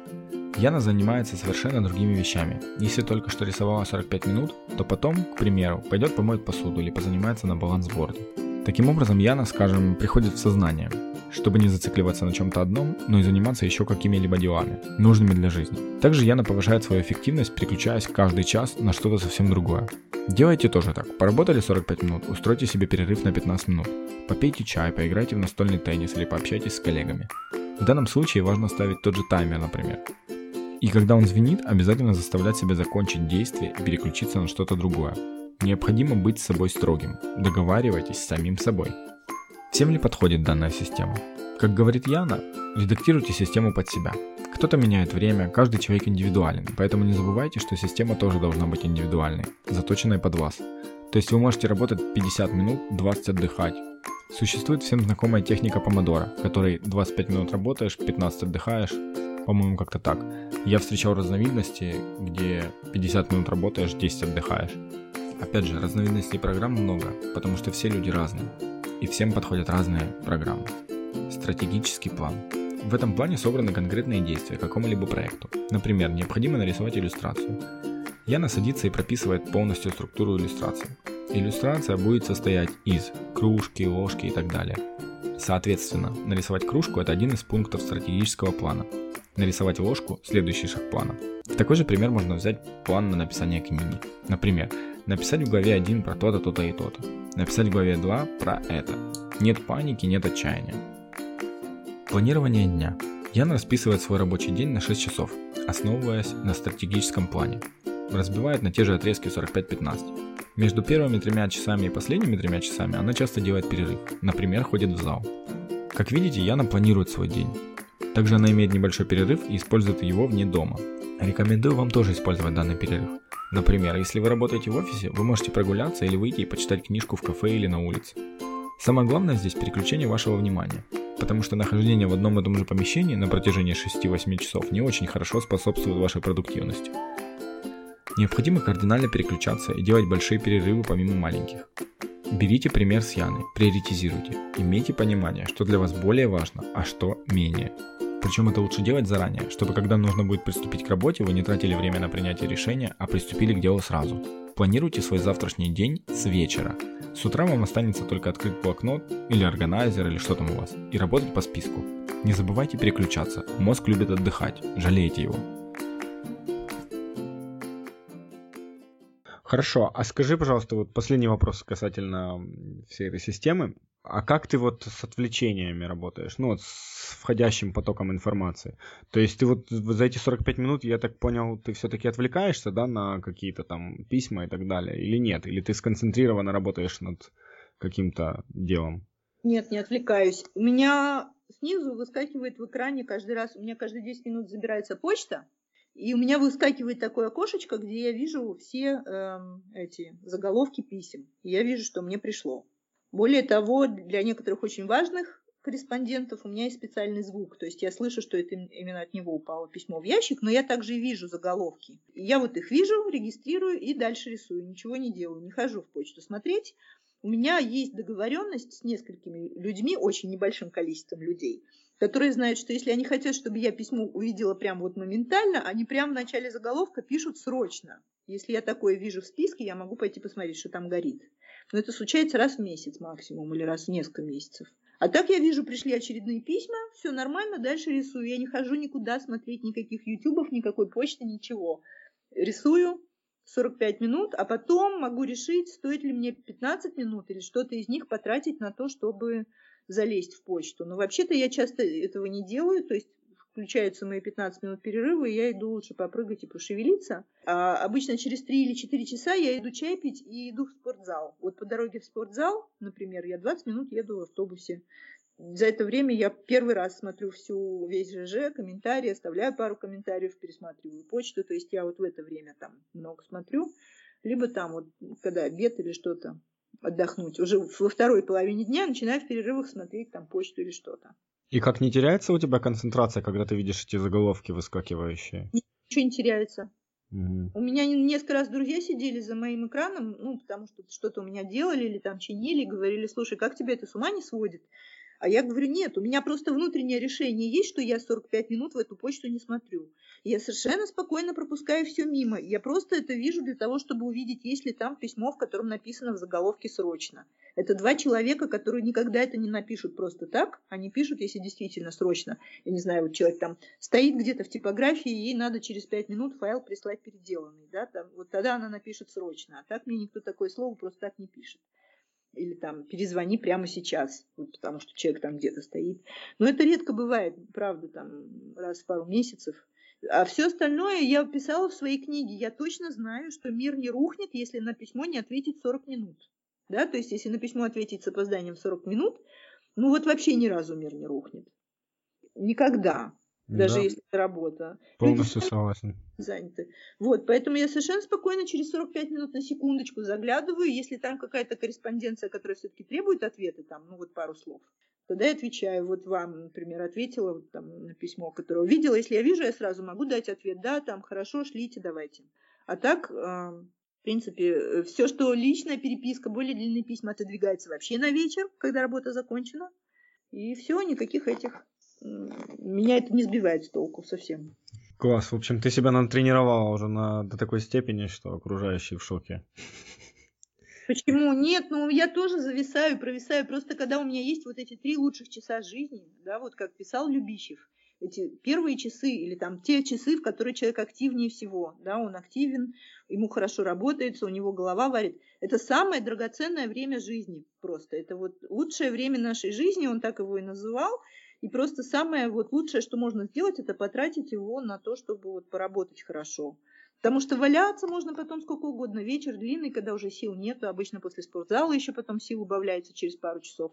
Яна занимается совершенно другими вещами. Если только что рисовала 45 минут, то потом, к примеру, пойдет помоет посуду или позанимается на балансборде. Таким образом, Яна, скажем, приходит в сознание, чтобы не зацикливаться на чем-то одном, но и заниматься еще какими-либо делами, нужными для жизни. Также Яна повышает свою эффективность, переключаясь каждый час на что-то совсем другое. Делайте тоже так. Поработали 45 минут, устройте себе перерыв на 15 минут. Попейте чай, поиграйте в настольный теннис или пообщайтесь с коллегами. В данном случае важно ставить тот же таймер, например. И когда он звенит, обязательно заставлять себя закончить действие и переключиться на что-то другое. Необходимо быть с собой строгим. Договаривайтесь с самим собой. Всем ли подходит данная система? Как говорит Яна, редактируйте систему под себя. Кто-то меняет время, каждый человек индивидуален, поэтому не забывайте, что система тоже должна быть индивидуальной, заточенной под вас. То есть вы можете работать 50 минут, 20 отдыхать. Существует всем знакомая техника помодора, которой 25 минут работаешь, 15 отдыхаешь, по-моему, как-то так. Я встречал разновидности, где 50 минут работаешь, 10 отдыхаешь. Опять же, разновидностей программ много, потому что все люди разные. И всем подходят разные программы. Стратегический план. В этом плане собраны конкретные действия к какому-либо проекту. Например, необходимо нарисовать иллюстрацию. Яна садится и прописывает полностью структуру иллюстрации. Иллюстрация будет состоять из кружки, ложки и так далее. Соответственно, нарисовать кружку – это один из пунктов стратегического плана. Нарисовать ложку – следующий шаг плана. В такой же пример можно взять план на написание книги. Например, написать в главе 1 про то-то, то-то и то-то. Написать в главе 2 про это. Нет паники, нет отчаяния. Планирование дня. Ян расписывает свой рабочий день на 6 часов, основываясь на стратегическом плане. Разбивает на те же отрезки 45-15. Между первыми тремя часами и последними тремя часами она часто делает перерыв, например, ходит в зал. Как видите, Яна планирует свой день. Также она имеет небольшой перерыв и использует его вне дома. Рекомендую вам тоже использовать данный перерыв. Например, если вы работаете в офисе, вы можете прогуляться или выйти и почитать книжку в кафе или на улице. Самое главное здесь переключение вашего внимания, потому что нахождение в одном и том же помещении на протяжении 6-8 часов не очень хорошо способствует вашей продуктивности. Необходимо кардинально переключаться и делать большие перерывы помимо маленьких. Берите пример с Яны, приоритизируйте, имейте понимание, что для вас более важно, а что менее. Причем это лучше делать заранее, чтобы когда нужно будет приступить к работе, вы не тратили время на принятие решения, а приступили к делу сразу. Планируйте свой завтрашний день с вечера. С утра вам останется только открыть блокнот или органайзер или что там у вас и работать по списку. Не забывайте переключаться, мозг любит отдыхать, жалейте его. Хорошо, а скажи, пожалуйста, вот последний вопрос касательно всей этой системы. А как ты вот с отвлечениями работаешь? Ну, вот с входящим потоком информации. То есть ты вот за эти 45 минут, я так понял, ты все-таки отвлекаешься, да, на какие-то там письма и так далее, или нет? Или ты сконцентрированно работаешь над каким-то делом? Нет, не отвлекаюсь. У меня снизу выскакивает в экране каждый раз, у меня каждые 10 минут забирается почта, и у меня выскакивает такое окошечко, где я вижу все э, эти заголовки писем. И я вижу, что мне пришло. Более того, для некоторых очень важных корреспондентов, у меня есть специальный звук. То есть я слышу, что это именно от него упало письмо в ящик, но я также вижу заголовки. Я вот их вижу, регистрирую и дальше рисую. Ничего не делаю, не хожу в почту смотреть. У меня есть договоренность с несколькими людьми, очень небольшим количеством людей, которые знают, что если они хотят, чтобы я письмо увидела прямо вот моментально, они прямо в начале заголовка пишут срочно. Если я такое вижу в списке, я могу пойти посмотреть, что там горит. Но это случается раз в месяц максимум или раз в несколько месяцев. А так я вижу, пришли очередные письма, все нормально, дальше рисую. Я не хожу никуда смотреть никаких ютубов, никакой почты, ничего. Рисую 45 минут, а потом могу решить, стоит ли мне 15 минут или что-то из них потратить на то, чтобы залезть в почту. Но вообще-то я часто этого не делаю, то есть включаются мои 15 минут перерыва, и я иду лучше попрыгать и пошевелиться. А обычно через 3 или 4 часа я иду чай пить и иду в спортзал. Вот по дороге в спортзал, например, я 20 минут еду в автобусе. За это время я первый раз смотрю всю весь ЖЖ, комментарии, оставляю пару комментариев, пересматриваю почту. То есть я вот в это время там много смотрю. Либо там вот, когда обед или что-то, отдохнуть. Уже во второй половине дня начинаю в перерывах смотреть там почту или что-то. И как не теряется у тебя концентрация, когда ты видишь эти заголовки выскакивающие? Ничего не теряется. Угу. У меня несколько раз друзья сидели за моим экраном, ну, потому что что-то у меня делали или там чинили, говорили, слушай, как тебя это с ума не сводит? А я говорю, нет, у меня просто внутреннее решение есть, что я 45 минут в эту почту не смотрю. я совершенно спокойно пропускаю все мимо. Я просто это вижу для того, чтобы увидеть, есть ли там письмо, в котором написано в заголовке «срочно». Это два человека, которые никогда это не напишут просто так. Они пишут, если действительно срочно. Я не знаю, вот человек там стоит где-то в типографии, ей надо через пять минут файл прислать переделанный. Да? Там, вот тогда она напишет срочно. А так мне никто такое слово просто так не пишет или там перезвони прямо сейчас, вот, потому что человек там где-то стоит. Но это редко бывает, правда, там раз в пару месяцев. А все остальное я писала в своей книге. Я точно знаю, что мир не рухнет, если на письмо не ответить 40 минут. Да, то есть если на письмо ответить с опозданием 40 минут, ну вот вообще ни разу мир не рухнет. Никогда даже да. если это работа. Полностью Люди согласен. Заняты. Вот, поэтому я совершенно спокойно через 45 минут на секундочку заглядываю, если там какая-то корреспонденция, которая все-таки требует ответа, там, ну вот пару слов, тогда я отвечаю. Вот вам, например, ответила вот, там, на письмо, которое увидела. Если я вижу, я сразу могу дать ответ, да, там, хорошо, шлите, давайте. А так, э, в принципе, все, что личная переписка, более длинные письма отодвигается вообще на вечер, когда работа закончена. И все, никаких этих меня это не сбивает с толку совсем. Класс. В общем, ты себя натренировала уже на, до такой степени, что окружающие в шоке. Почему? Нет, ну я тоже зависаю, провисаю. Просто когда у меня есть вот эти три лучших часа жизни, да, вот как писал Любищев, эти первые часы или там те часы, в которые человек активнее всего, да, он активен, ему хорошо работается, у него голова варит. Это самое драгоценное время жизни просто. Это вот лучшее время нашей жизни, он так его и называл. И просто самое вот лучшее, что можно сделать, это потратить его на то, чтобы вот поработать хорошо. Потому что валяться можно потом сколько угодно. Вечер длинный, когда уже сил нет. Обычно после спортзала еще потом сил убавляется через пару часов.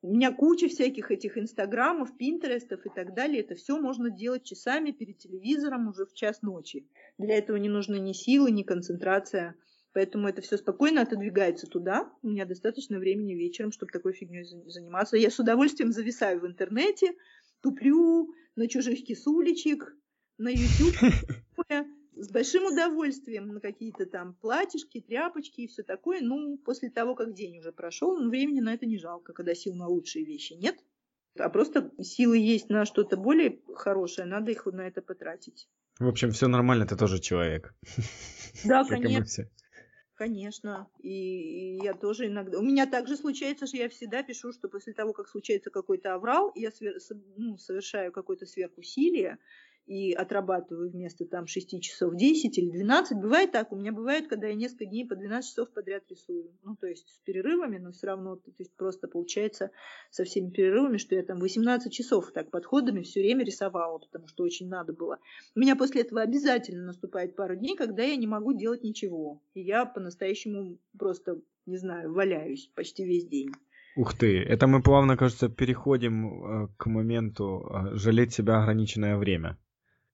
У меня куча всяких этих инстаграмов, пинтерестов и так далее. Это все можно делать часами перед телевизором уже в час ночи. Для этого не нужны ни силы, ни концентрация. Поэтому это все спокойно отодвигается туда. У меня достаточно времени вечером, чтобы такой фигней заниматься. Я с удовольствием зависаю в интернете, туплю на чужих кисулечек, на YouTube с большим удовольствием на какие-то там платьишки, тряпочки и все такое. Ну, после того, как день уже прошел, ну, времени на это не жалко, когда сил на лучшие вещи нет. А просто силы есть на что-то более хорошее, надо их на это потратить. В общем, все нормально, ты тоже человек. Да, конечно. Конечно. И, я тоже иногда... У меня также случается, что я всегда пишу, что после того, как случается какой-то аврал, я свер... ну, совершаю какое-то сверхусилие, и отрабатываю вместо там 6 часов 10 или 12. Бывает так, у меня бывает, когда я несколько дней по 12 часов подряд рисую. Ну, то есть с перерывами, но все равно то есть просто получается со всеми перерывами, что я там 18 часов так подходами все время рисовала, потому что очень надо было. У меня после этого обязательно наступает пару дней, когда я не могу делать ничего. И я по-настоящему просто, не знаю, валяюсь почти весь день. Ух ты, это мы плавно, кажется, переходим э, к моменту э, жалеть себя ограниченное время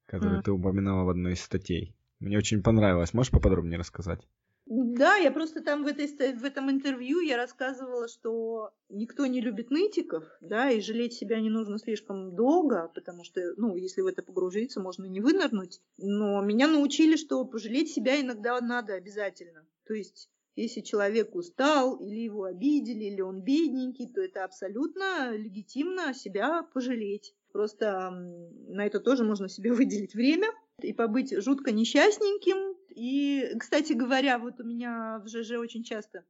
который mm. ты упоминала в одной из статей. Мне очень понравилось. Можешь поподробнее рассказать? Да, я просто там в, этой, в этом интервью я рассказывала, что никто не любит нытиков, да, и жалеть себя не нужно слишком долго, потому что, ну, если в это погрузиться, можно не вынырнуть. Но меня научили, что пожалеть себя иногда надо обязательно. То есть если человек устал, или его обидели, или он бедненький, то это абсолютно легитимно себя пожалеть. Просто на это тоже можно себе выделить время и побыть жутко несчастненьким, и, кстати говоря, вот у меня в ЖЖ очень часто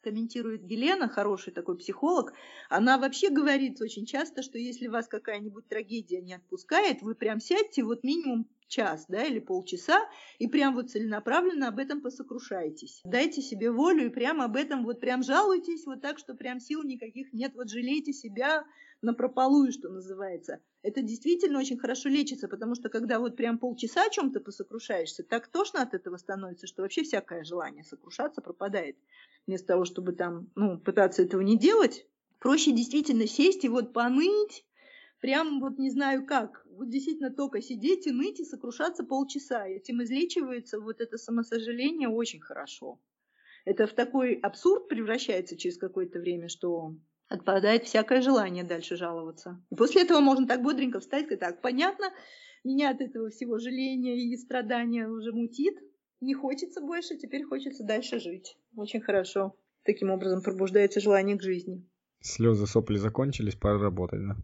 комментирует Елена, хороший такой психолог, она вообще говорит очень часто, что если вас какая-нибудь трагедия не отпускает, вы прям сядьте вот минимум час, да, или полчаса, и прям вот целенаправленно об этом посокрушайтесь. Дайте себе волю и прям об этом вот прям жалуйтесь, вот так, что прям сил никаких нет, вот жалейте себя на прополую, что называется. Это действительно очень хорошо лечится, потому что когда вот прям полчаса о чем-то посокрушаешься, так тошно от этого становится, что вообще всякое желание сокрушаться пропадает. Вместо того, чтобы там, ну, пытаться этого не делать, проще действительно сесть и вот поныть, прям вот не знаю как, вот действительно только сидеть и ныть и сокрушаться полчаса. Этим излечивается вот это самосожаление очень хорошо. Это в такой абсурд превращается через какое-то время, что отпадает всякое желание дальше жаловаться. И после этого можно так бодренько встать и так, понятно, меня от этого всего жаления и страдания уже мутит, не хочется больше, теперь хочется дальше жить. Очень хорошо. Таким образом пробуждается желание к жизни. Слезы, сопли закончились, пора работать, да?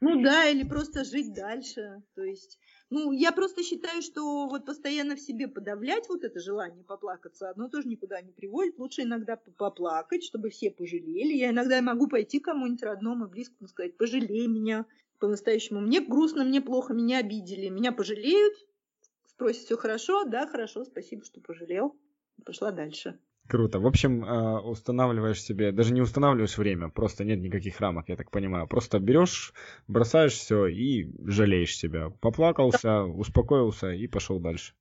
Ну да, или просто жить дальше. То есть, ну, я просто считаю, что вот постоянно в себе подавлять вот это желание поплакаться, оно тоже никуда не приводит. Лучше иногда поплакать, чтобы все пожалели. Я иногда могу пойти кому-нибудь родному и близкому сказать, пожалей меня по-настоящему. Мне грустно, мне плохо, меня обидели. Меня пожалеют, спросят, все хорошо? Да, хорошо, спасибо, что пожалел. Пошла дальше. Круто. В общем, э, устанавливаешь себе, даже не устанавливаешь время, просто нет никаких рамок, я так понимаю. Просто берешь, бросаешь все и жалеешь себя. Поплакался, успокоился и пошел дальше.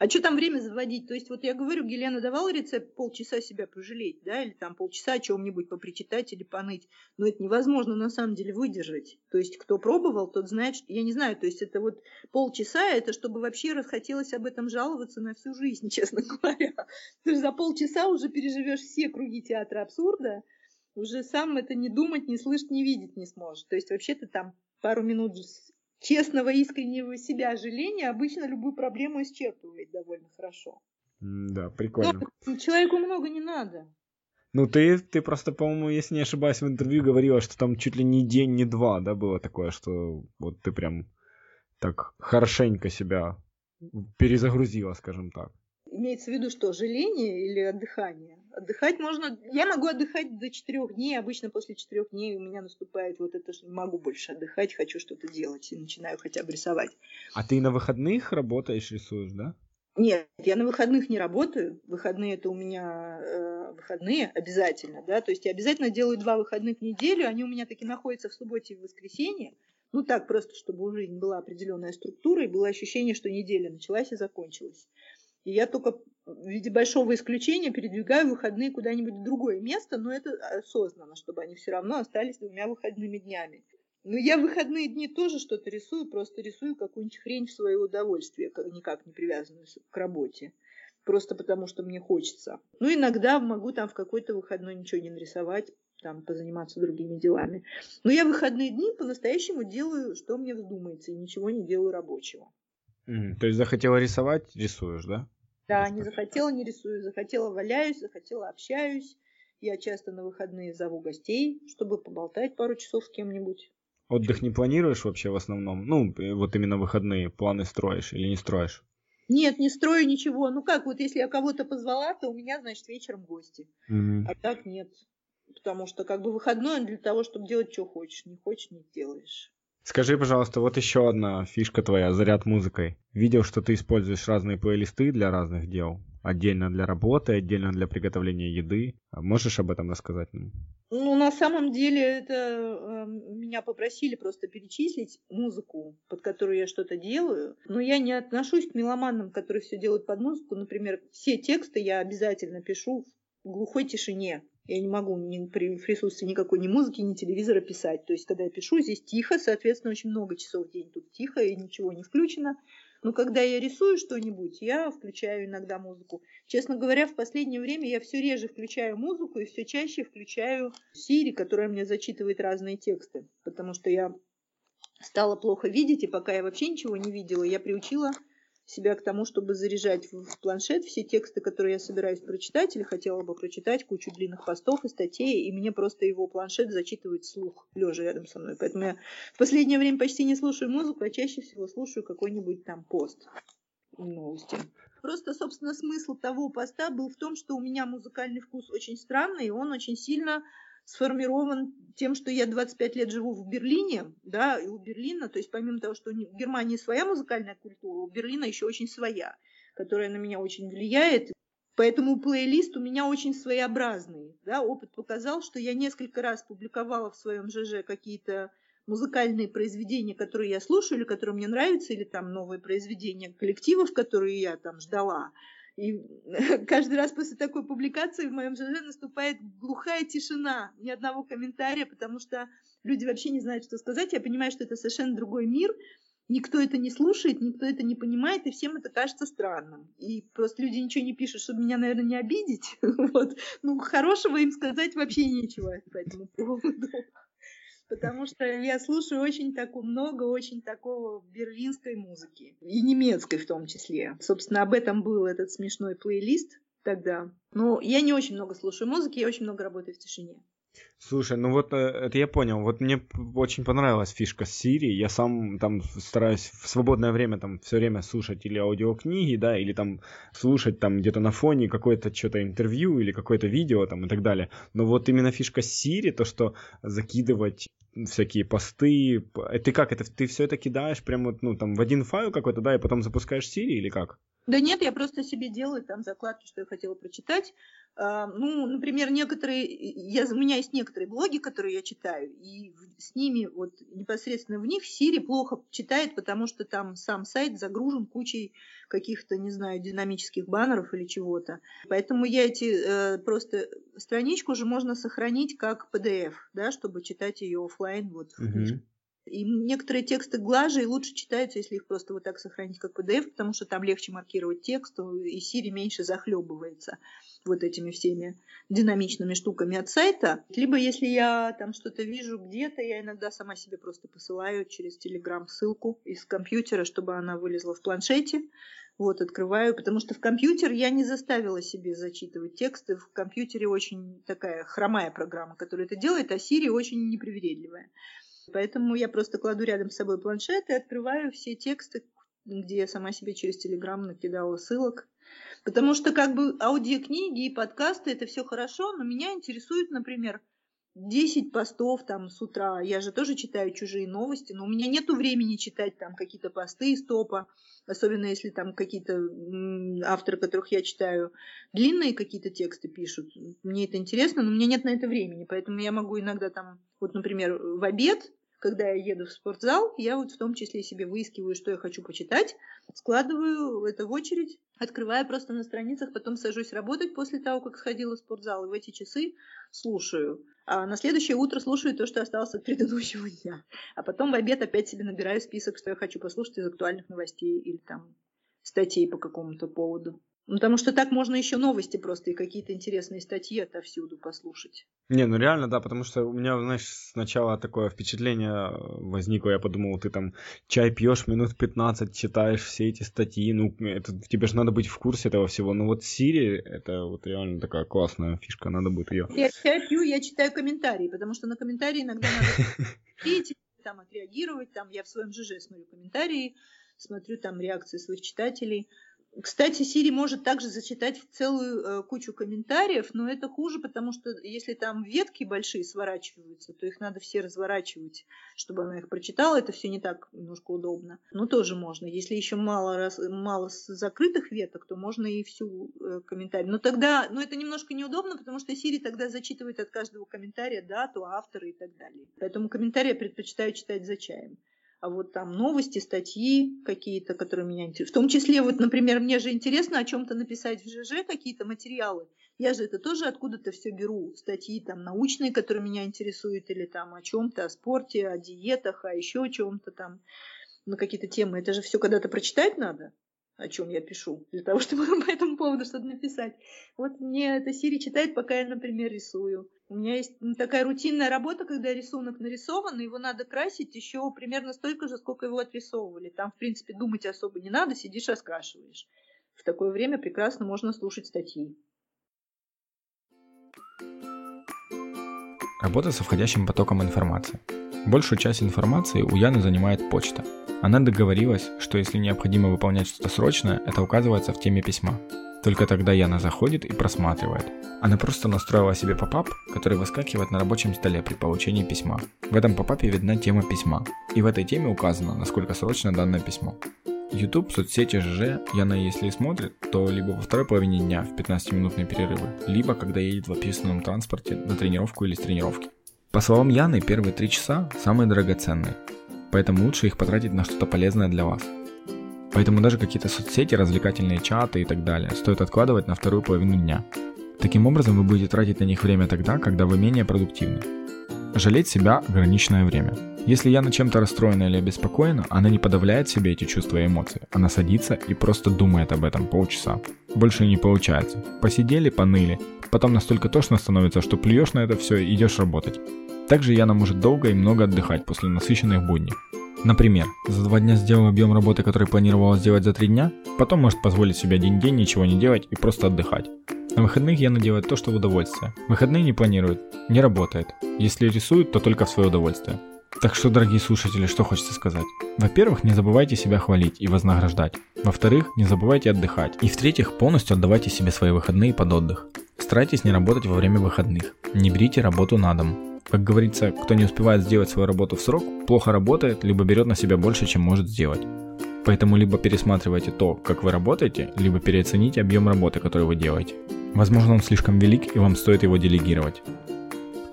А что там время заводить? То есть вот я говорю, Гелена давала рецепт полчаса себя пожалеть, да, или там полчаса о чем-нибудь попричитать или поныть. Но это невозможно на самом деле выдержать. То есть кто пробовал, тот знает, что... Я не знаю, то есть это вот полчаса, это чтобы вообще расхотелось об этом жаловаться на всю жизнь, честно говоря. Ты же за полчаса уже переживешь все круги театра абсурда, уже сам это не думать, не слышать, не видеть не сможешь. То есть вообще-то там пару минут честного, искреннего себя жаления обычно любую проблему исчерпывает довольно хорошо. Да, прикольно. Но человеку много не надо. Ну, ты, ты просто, по-моему, если не ошибаюсь, в интервью говорила, что там чуть ли не день, не два, да, было такое, что вот ты прям так хорошенько себя перезагрузила, скажем так. Имеется в виду что, жаление или отдыхание? Отдыхать можно... Я могу отдыхать до четырех дней. Обычно после четырех дней у меня наступает вот это, что не могу больше отдыхать, хочу что-то делать. И начинаю хотя бы рисовать. А ты на выходных работаешь, рисуешь, да? Нет, я на выходных не работаю. Выходные это у меня э, выходные обязательно, да. То есть я обязательно делаю два выходных в неделю. Они у меня таки находятся в субботе и в воскресенье. Ну так, просто чтобы у жизни была определенная структура и было ощущение, что неделя началась и закончилась. И я только в виде большого исключения передвигаю выходные куда-нибудь в другое место, но это осознанно, чтобы они все равно остались двумя выходными днями. Но я в выходные дни тоже что-то рисую, просто рисую какую-нибудь хрень в свое удовольствие, никак не привязанную к работе. Просто потому, что мне хочется. Ну, иногда могу там в какой-то выходной ничего не нарисовать, там позаниматься другими делами. Но я в выходные дни по-настоящему делаю, что мне вздумается, и ничего не делаю рабочего. Mm, то есть захотела рисовать, рисуешь, да? Да, не захотела, не рисую, захотела, валяюсь, захотела, общаюсь. Я часто на выходные зову гостей, чтобы поболтать пару часов с кем-нибудь. Отдых не планируешь вообще в основном? Ну, вот именно выходные планы строишь или не строишь? Нет, не строю ничего. Ну как, вот если я кого-то позвала, то у меня, значит, вечером гости. Угу. А так нет. Потому что как бы выходной для того, чтобы делать, что хочешь. Не хочешь, не делаешь. Скажи, пожалуйста, вот еще одна фишка твоя, заряд музыкой. Видел, что ты используешь разные плейлисты для разных дел. Отдельно для работы, отдельно для приготовления еды. Можешь об этом рассказать нам? Ну, на самом деле, это э, меня попросили просто перечислить музыку, под которую я что-то делаю. Но я не отношусь к меломанам, которые все делают под музыку. Например, все тексты я обязательно пишу в глухой тишине. Я не могу ни, при присутствии никакой ни музыки, ни телевизора писать. То есть, когда я пишу, здесь тихо, соответственно, очень много часов в день тут тихо и ничего не включено. Но когда я рисую что-нибудь, я включаю иногда музыку. Честно говоря, в последнее время я все реже включаю музыку и все чаще включаю Siri, которая мне зачитывает разные тексты, потому что я стала плохо видеть, и пока я вообще ничего не видела, я приучила себя к тому, чтобы заряжать в планшет все тексты, которые я собираюсь прочитать или хотела бы прочитать, кучу длинных постов и статей, и мне просто его планшет зачитывает слух, лежа рядом со мной. Поэтому я в последнее время почти не слушаю музыку, а чаще всего слушаю какой-нибудь там пост новости. Просто, собственно, смысл того поста был в том, что у меня музыкальный вкус очень странный, и он очень сильно сформирован тем, что я 25 лет живу в Берлине, да, и у Берлина, то есть помимо того, что в Германии своя музыкальная культура, у Берлина еще очень своя, которая на меня очень влияет. Поэтому плейлист у меня очень своеобразный. Да? Опыт показал, что я несколько раз публиковала в своем ЖЖ какие-то музыкальные произведения, которые я слушаю или которые мне нравятся, или там новые произведения коллективов, которые я там ждала. И каждый раз после такой публикации в моем ЖЖ наступает глухая тишина, ни одного комментария, потому что люди вообще не знают, что сказать. Я понимаю, что это совершенно другой мир, никто это не слушает, никто это не понимает, и всем это кажется странным. И просто люди ничего не пишут, чтобы меня, наверное, не обидеть. Вот. Ну, хорошего им сказать вообще нечего по этому поводу потому что я слушаю очень такого, много очень такого берлинской музыки, и немецкой в том числе. Собственно, об этом был этот смешной плейлист тогда. Но я не очень много слушаю музыки, я очень много работаю в тишине. Слушай, ну вот э, это я понял. Вот мне очень понравилась фишка с Siri. Я сам там стараюсь в свободное время там все время слушать или аудиокниги, да, или там слушать там где-то на фоне какое-то что-то интервью или какое-то видео там и так далее. Но вот именно фишка с Siri, то, что закидывать всякие посты. Ты как это? Ты все это кидаешь прямо ну там в один файл какой-то, да, и потом запускаешь Siri или как? Да нет, я просто себе делаю там закладки, что я хотела прочитать. А, ну, например, некоторые, я, у меня есть некоторые блоги, которые я читаю, и с ними, вот непосредственно в них Siri плохо читает, потому что там сам сайт загружен кучей каких-то, не знаю, динамических баннеров или чего-то. Поэтому я эти э, просто страничку уже можно сохранить как PDF, да, чтобы читать ее офлайн вот в книжке. И некоторые тексты глаже и лучше читаются, если их просто вот так сохранить как PDF, потому что там легче маркировать текст, и Siri меньше захлебывается вот этими всеми динамичными штуками от сайта. Либо если я там что-то вижу где-то, я иногда сама себе просто посылаю через Telegram ссылку из компьютера, чтобы она вылезла в планшете. Вот, открываю, потому что в компьютер я не заставила себе зачитывать тексты. В компьютере очень такая хромая программа, которая это делает, а Siri очень непривередливая. Поэтому я просто кладу рядом с собой планшет и открываю все тексты, где я сама себе через Телеграм накидала ссылок. Потому что как бы аудиокниги и подкасты это все хорошо, но меня интересует, например, 10 постов там с утра. Я же тоже читаю чужие новости, но у меня нету времени читать там какие-то посты из топа, особенно если там какие-то авторы, которых я читаю, длинные какие-то тексты пишут. Мне это интересно, но у меня нет на это времени, поэтому я могу иногда там, вот, например, в обед когда я еду в спортзал, я вот в том числе себе выискиваю, что я хочу почитать, складываю это в очередь, открываю просто на страницах, потом сажусь работать после того, как сходила в спортзал, и в эти часы слушаю. А на следующее утро слушаю то, что осталось от предыдущего дня. А потом в обед опять себе набираю список, что я хочу послушать из актуальных новостей или там статей по какому-то поводу. Ну, потому что так можно еще новости просто и какие-то интересные статьи отовсюду послушать. Не, ну реально, да, потому что у меня, знаешь, сначала такое впечатление возникло, я подумал, ты там чай пьешь минут 15, читаешь все эти статьи, ну, это, тебе же надо быть в курсе этого всего. Ну вот Сири, это вот реально такая классная фишка, надо будет ее. Я чай пью, я читаю комментарии, потому что на комментарии иногда надо там отреагировать, там я в своем ЖЖ смотрю комментарии, смотрю там реакции своих читателей. Кстати, Siri может также зачитать целую э, кучу комментариев, но это хуже, потому что если там ветки большие сворачиваются, то их надо все разворачивать, чтобы она их прочитала. Это все не так немножко удобно. Но тоже можно. Если еще мало, раз, мало закрытых веток, то можно и всю э, комментарий. Но тогда, но это немножко неудобно, потому что Siri тогда зачитывает от каждого комментария дату, автора и так далее. Поэтому комментарии я предпочитаю читать за чаем а вот там новости, статьи какие-то, которые меня интересуют. В том числе, вот, например, мне же интересно о чем-то написать в ЖЖ, какие-то материалы. Я же это тоже откуда-то все беру. Статьи там научные, которые меня интересуют, или там о чем-то, о спорте, о диетах, о еще чем-то там. на какие-то темы. Это же все когда-то прочитать надо о чем я пишу, для того, чтобы по этому поводу что-то написать. Вот мне это Сири читает, пока я, например, рисую. У меня есть такая рутинная работа, когда рисунок нарисован, и его надо красить еще примерно столько же, сколько его отрисовывали. Там, в принципе, думать особо не надо, сидишь, раскрашиваешь. В такое время прекрасно можно слушать статьи. Работа со входящим потоком информации. Большую часть информации у Яны занимает почта – она договорилась, что если необходимо выполнять что-то срочное, это указывается в теме письма. Только тогда Яна заходит и просматривает. Она просто настроила себе попап, который выскакивает на рабочем столе при получении письма. В этом попапе видна тема письма. И в этой теме указано, насколько срочно данное письмо. YouTube, соцсети ЖЖ Яна если и смотрит, то либо во второй половине дня в 15-минутные перерывы, либо когда едет в общественном транспорте на тренировку или с тренировки. По словам Яны, первые три часа самые драгоценные поэтому лучше их потратить на что-то полезное для вас. Поэтому даже какие-то соцсети, развлекательные чаты и так далее стоит откладывать на вторую половину дня. Таким образом вы будете тратить на них время тогда, когда вы менее продуктивны. Жалеть себя – ограниченное время. Если я на чем-то расстроена или обеспокоена, она не подавляет себе эти чувства и эмоции. Она садится и просто думает об этом полчаса. Больше не получается. Посидели, поныли. Потом настолько тошно становится, что плюешь на это все и идешь работать. Также Яна может долго и много отдыхать после насыщенных будней. Например, за два дня сделал объем работы, который планировала сделать за три дня, потом может позволить себе один день ничего не делать и просто отдыхать. На выходных Яна делает то, что в удовольствие. Выходные не планирует, не работает. Если рисует, то только в свое удовольствие. Так что, дорогие слушатели, что хочется сказать? Во-первых, не забывайте себя хвалить и вознаграждать. Во-вторых, не забывайте отдыхать. И в-третьих, полностью отдавайте себе свои выходные под отдых. Старайтесь не работать во время выходных. Не берите работу на дом. Как говорится, кто не успевает сделать свою работу в срок, плохо работает, либо берет на себя больше, чем может сделать. Поэтому либо пересматривайте то, как вы работаете, либо переоцените объем работы, который вы делаете. Возможно, он слишком велик и вам стоит его делегировать.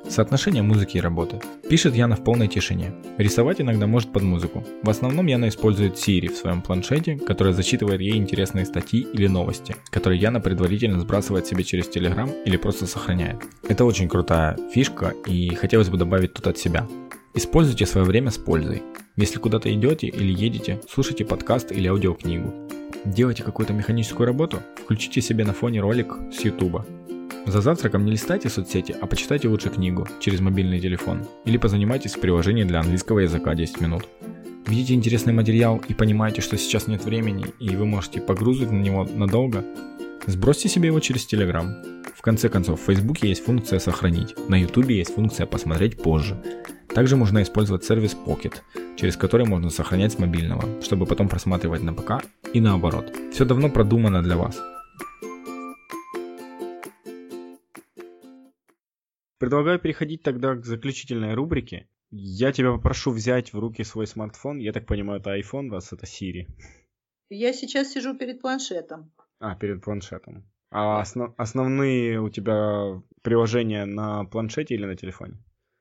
Соотношение музыки и работы. Пишет Яна в полной тишине. Рисовать иногда может под музыку. В основном Яна использует Siri в своем планшете, которая зачитывает ей интересные статьи или новости, которые Яна предварительно сбрасывает себе через Telegram или просто сохраняет. Это очень крутая фишка и хотелось бы добавить тут от себя. Используйте свое время с пользой. Если куда-то идете или едете, слушайте подкаст или аудиокнигу. Делайте какую-то механическую работу, включите себе на фоне ролик с YouTube за завтраком не листайте соцсети, а почитайте лучше книгу через мобильный телефон или позанимайтесь в приложении для английского языка 10 минут. Видите интересный материал и понимаете, что сейчас нет времени и вы можете погрузить на него надолго, сбросьте себе его через Telegram. В конце концов, в Фейсбуке есть функция «Сохранить», на YouTube есть функция «Посмотреть позже». Также можно использовать сервис Pocket, через который можно сохранять с мобильного, чтобы потом просматривать на ПК и наоборот. Все давно продумано для вас. Предлагаю переходить тогда к заключительной рубрике. Я тебя попрошу взять в руки свой смартфон. Я так понимаю, это iPhone, раз это Siri. Я сейчас сижу перед планшетом. А, перед планшетом. А основ, основные у тебя приложения на планшете или на телефоне?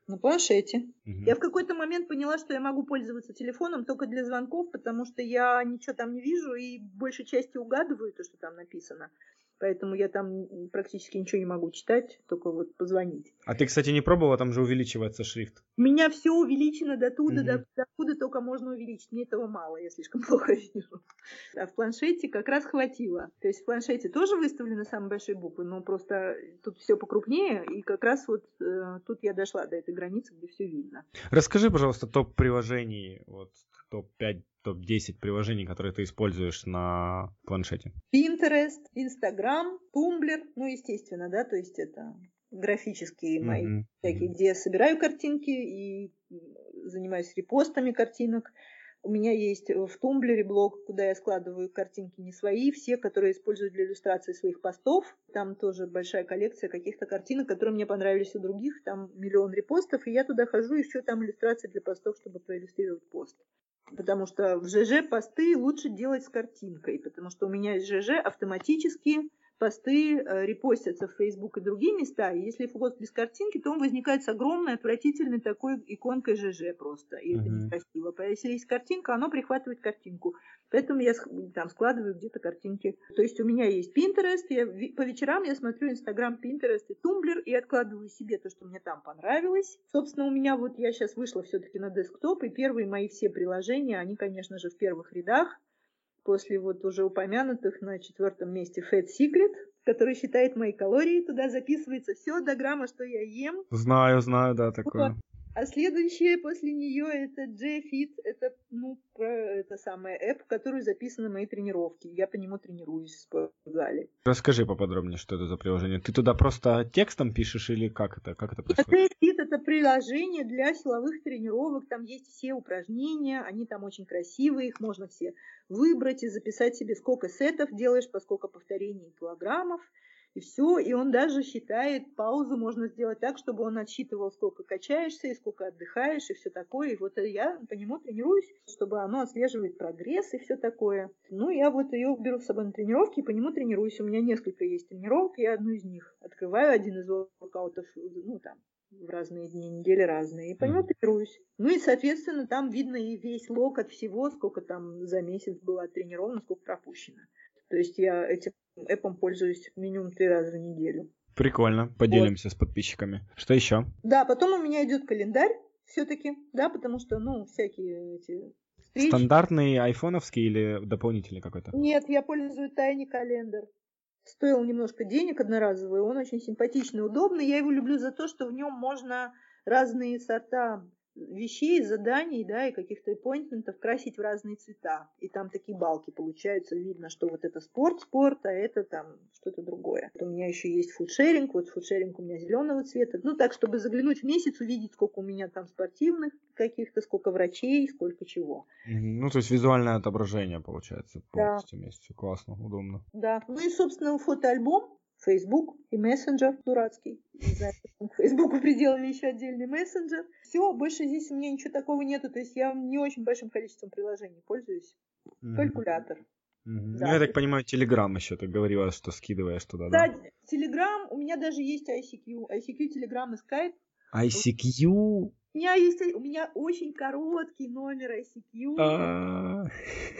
На планшете. Угу. Я в какой-то момент поняла, что я могу пользоваться телефоном только для звонков, потому что я ничего там не вижу и большей части угадываю то, что там написано. Поэтому я там практически ничего не могу читать, только вот позвонить. А ты, кстати, не пробовала, там же увеличивается шрифт? У меня все увеличено до туда, угу. до, до куда только можно увеличить. Мне этого мало, я слишком плохо вижу. А в планшете как раз хватило. То есть в планшете тоже выставлены самые большие буквы, но просто тут все покрупнее, и как раз вот э, тут я дошла до этой границы, где все видно. Расскажи, пожалуйста, топ приложений, вот топ-5 топ-10 приложений, которые ты используешь на планшете? Pinterest, Instagram, Tumblr, ну, естественно, да, то есть это графические мои mm-hmm. всякие, где я собираю картинки и занимаюсь репостами картинок. У меня есть в Тумблере блог, куда я складываю картинки не свои, все, которые использую для иллюстрации своих постов. Там тоже большая коллекция каких-то картинок, которые мне понравились у других. Там миллион репостов, и я туда хожу, и все там иллюстрации для постов, чтобы проиллюстрировать пост. Потому что в ЖЖ посты лучше делать с картинкой, потому что у меня из ЖЖ автоматически посты э, репостятся в Facebook и другие места, и если пост без картинки, то он возникает с огромной, отвратительной такой иконкой ЖЖ просто, и mm-hmm. это некрасиво. А если есть картинка, оно прихватывает картинку. Поэтому я там складываю где-то картинки. То есть у меня есть Pinterest, я, по вечерам я смотрю Instagram, Pinterest и Tumblr и откладываю себе то, что мне там понравилось. Собственно, у меня вот я сейчас вышла все-таки на десктоп, и первые мои все приложения, они, конечно же, в первых рядах после вот уже упомянутых на четвертом месте Fat Secret, который считает мои калории, туда записывается все до грамма, что я ем. Знаю, знаю, да, такое. Вот. А следующее после нее это J-Fit, это, ну, про это самое app, в которую записаны мои тренировки. Я по нему тренируюсь в спортзале. Расскажи поподробнее, что это за приложение. Ты туда просто текстом пишешь или как это, как это происходит? Приложение для силовых тренировок, там есть все упражнения, они там очень красивые, их можно все выбрать и записать себе, сколько сетов делаешь, по сколько повторений килограммов и все. И он даже считает, паузу можно сделать так, чтобы он отсчитывал, сколько качаешься и сколько отдыхаешь и все такое. И вот я по нему тренируюсь, чтобы оно отслеживает прогресс и все такое. Ну, я вот ее беру с собой на тренировки и по нему тренируюсь. У меня несколько есть тренировок, я одну из них открываю, один из воркаутов, ну, там, в разные дни недели разные, и по нему тренируюсь. Ну и, соответственно, там видно и весь лог от всего, сколько там за месяц было оттренировано, сколько пропущено. То есть я этим эпом пользуюсь минимум три раза в неделю. Прикольно, поделимся вот. с подписчиками. Что еще? Да, потом у меня идет календарь все-таки, да, потому что, ну, всякие эти встречи. Стандартный айфоновский или дополнительный какой-то? Нет, я пользуюсь Тайни календар. Стоил немножко денег одноразовый, он очень симпатичный, удобный. Я его люблю за то, что в нем можно разные сорта вещей, заданий, да, и каких-то аппоинтментов красить в разные цвета. И там такие балки получаются, видно, что вот это спорт, спорт, а это там что-то другое. У меня еще есть фудшеринг, вот фудшеринг у меня зеленого цвета. Ну, так, чтобы заглянуть в месяц, увидеть, сколько у меня там спортивных каких-то, сколько врачей, сколько чего. Ну, то есть визуальное отображение получается полностью да. месяца. Классно, удобно. Да. Ну и, собственно, фотоальбом Facebook и мессенджер дурацкий. Не знаю, Фейсбуку приделали еще отдельный мессенджер. Все, больше здесь у меня ничего такого нету. То есть я не очень большим количеством приложений пользуюсь. Mm-hmm. Калькулятор. Mm-hmm. Да. Ну, я так понимаю, Telegram еще ты говорила, что скидываешь туда, да? Да, Telegram, у меня даже есть ICQ. ICQ, Telegram и Skype. ICQ? У меня есть, у меня очень короткий номер ICQ. А.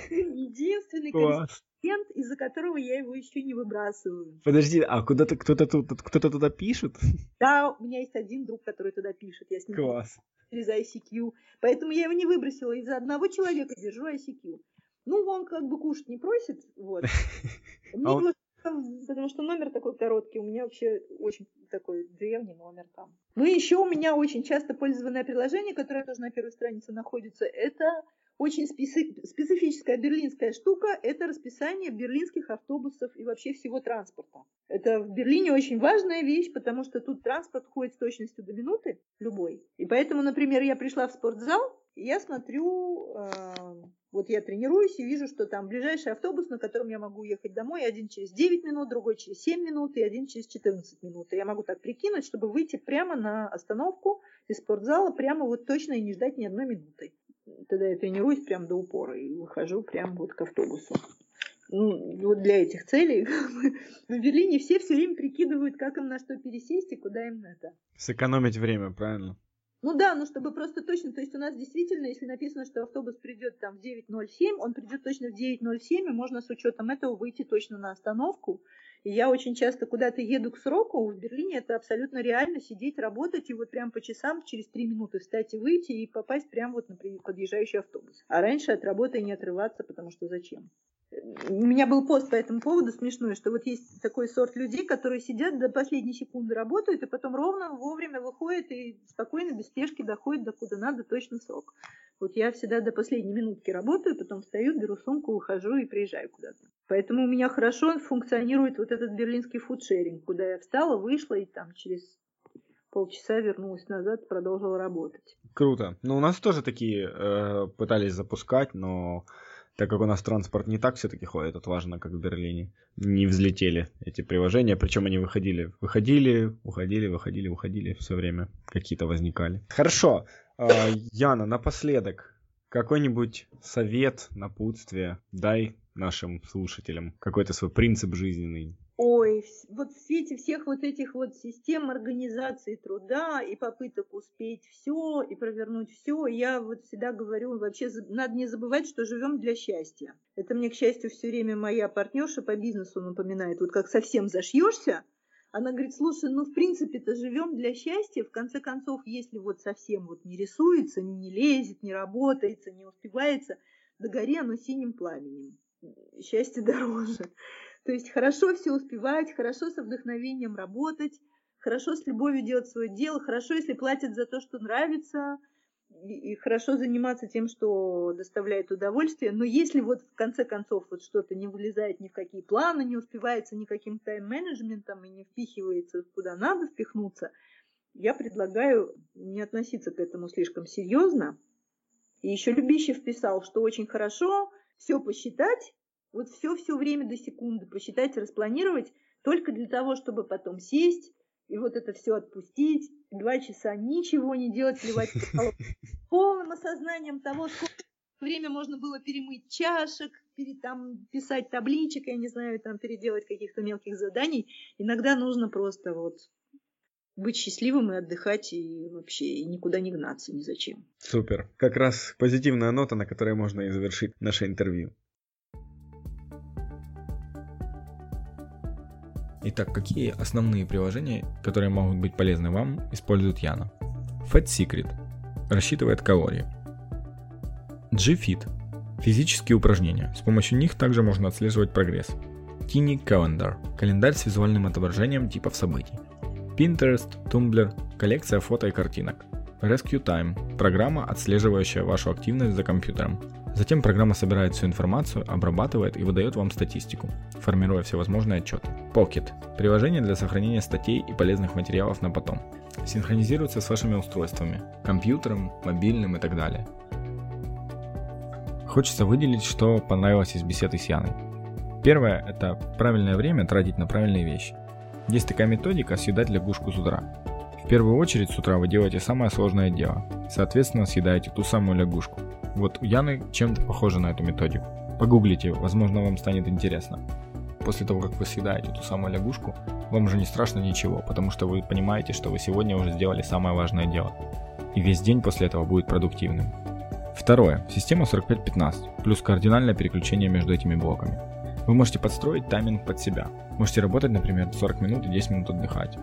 Единственный клиент, из-за которого я его еще не выбрасываю. Подожди, а куда-то кто-то тут кто-то туда пишет? Да, у меня есть один друг, который туда пишет. Я с ним Класс. через ICQ. Поэтому я его не выбросила. Из-за одного человека держу ICQ. Ну, он как бы кушать не просит, вот. Мне а он... потому что номер такой короткий, у меня вообще очень такой древний номер там. Ну и еще у меня очень часто пользованное приложение, которое тоже на первой странице находится, это очень специфическая берлинская штука – это расписание берлинских автобусов и вообще всего транспорта. Это в Берлине очень важная вещь, потому что тут транспорт ходит с точностью до минуты, любой. И поэтому, например, я пришла в спортзал, я смотрю, э, вот я тренируюсь и вижу, что там ближайший автобус, на котором я могу ехать домой, один через 9 минут, другой через 7 минут и один через 14 минут. И я могу так прикинуть, чтобы выйти прямо на остановку из спортзала, прямо вот точно и не ждать ни одной минуты тогда я тренируюсь прям до упора и выхожу прям вот к автобусу. Ну, вот для этих целей в Берлине все все время прикидывают, как им на что пересесть и куда им это. Сэкономить время, правильно? Ну да, ну чтобы просто точно, то есть у нас действительно, если написано, что автобус придет там в 9.07, он придет точно в 9.07, и можно с учетом этого выйти точно на остановку. И я очень часто куда-то еду к сроку, в Берлине это абсолютно реально сидеть, работать и вот прям по часам через три минуты встать и выйти и попасть прямо вот на подъезжающий автобус. А раньше от работы не отрываться, потому что зачем? у меня был пост по этому поводу смешной, что вот есть такой сорт людей, которые сидят до последней секунды работают, и потом ровно вовремя выходят и спокойно, без спешки доходят до куда надо, точно срок. Вот я всегда до последней минутки работаю, потом встаю, беру сумку, ухожу и приезжаю куда-то. Поэтому у меня хорошо функционирует вот этот берлинский фудшеринг, куда я встала, вышла и там через полчаса вернулась назад, продолжила работать. Круто. Ну, у нас тоже такие э, пытались запускать, но так как у нас транспорт не так все-таки ходит отважно, как в Берлине, не взлетели эти приложения, причем они выходили, выходили, уходили, выходили, уходили, все время какие-то возникали. Хорошо, а, Яна, напоследок, какой-нибудь совет, напутствие дай нашим слушателям, какой-то свой принцип жизненный, Ой, вот в свете всех вот этих вот систем организации труда и попыток успеть все и провернуть все, я вот всегда говорю, вообще надо не забывать, что живем для счастья. Это мне, к счастью, все время моя партнерша по бизнесу напоминает. Вот как совсем зашьешься, она говорит, слушай, ну в принципе-то живем для счастья, в конце концов, если вот совсем вот не рисуется, не лезет, не работается, не успевается, догори оно синим пламенем. Счастье дороже. То есть хорошо все успевать, хорошо со вдохновением работать, хорошо с любовью делать свое дело, хорошо, если платят за то, что нравится, и хорошо заниматься тем, что доставляет удовольствие. Но если вот в конце концов вот что-то не вылезает ни в какие планы, не успевается никаким тайм-менеджментом и не впихивается куда надо впихнуться, я предлагаю не относиться к этому слишком серьезно. И еще Любищев писал, что очень хорошо все посчитать, вот все все время до секунды посчитать, распланировать, только для того, чтобы потом сесть и вот это все отпустить, два часа ничего не делать, плевать полным осознанием того, сколько время можно было перемыть чашек, перед, там, писать табличек, я не знаю, там, переделать каких-то мелких заданий. Иногда нужно просто вот быть счастливым и отдыхать, и вообще и никуда не гнаться ни зачем. Супер. Как раз позитивная нота, на которой можно и завершить наше интервью. Итак, какие основные приложения, которые могут быть полезны вам, использует Яна? Fat Secret рассчитывает калории. G-Fit – физические упражнения. С помощью них также можно отслеживать прогресс. Tiny Calendar – календарь с визуальным отображением типов событий. Pinterest, Tumblr – коллекция фото и картинок. Rescue Time – программа, отслеживающая вашу активность за компьютером. Затем программа собирает всю информацию, обрабатывает и выдает вам статистику, формируя всевозможные отчеты. Pocket – приложение для сохранения статей и полезных материалов на потом. Синхронизируется с вашими устройствами, компьютером, мобильным и так далее. Хочется выделить, что понравилось из беседы с Яной. Первое – это правильное время тратить на правильные вещи. Есть такая методика съедать лягушку с утра. В первую очередь с утра вы делаете самое сложное дело, соответственно съедаете ту самую лягушку – вот у Яны чем-то похоже на эту методику. Погуглите, возможно вам станет интересно. После того, как вы съедаете ту самую лягушку, вам уже не страшно ничего, потому что вы понимаете, что вы сегодня уже сделали самое важное дело. И весь день после этого будет продуктивным. Второе. Система 45-15, плюс кардинальное переключение между этими блоками. Вы можете подстроить тайминг под себя. Можете работать, например, 40 минут и 10 минут отдыхать.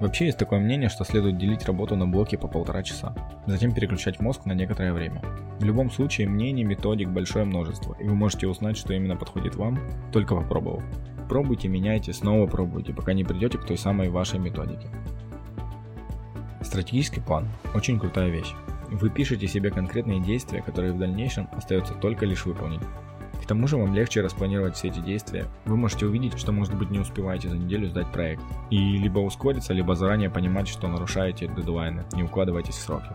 Вообще есть такое мнение, что следует делить работу на блоки по полтора часа, затем переключать мозг на некоторое время. В любом случае мнений, методик большое множество, и вы можете узнать, что именно подходит вам, только попробовав. Пробуйте, меняйте, снова пробуйте, пока не придете к той самой вашей методике. Стратегический план – очень крутая вещь. Вы пишете себе конкретные действия, которые в дальнейшем остается только лишь выполнить. К тому же вам легче распланировать все эти действия. Вы можете увидеть, что может быть не успеваете за неделю сдать проект. И либо ускориться, либо заранее понимать, что нарушаете дедлайны, не укладывайтесь в сроки.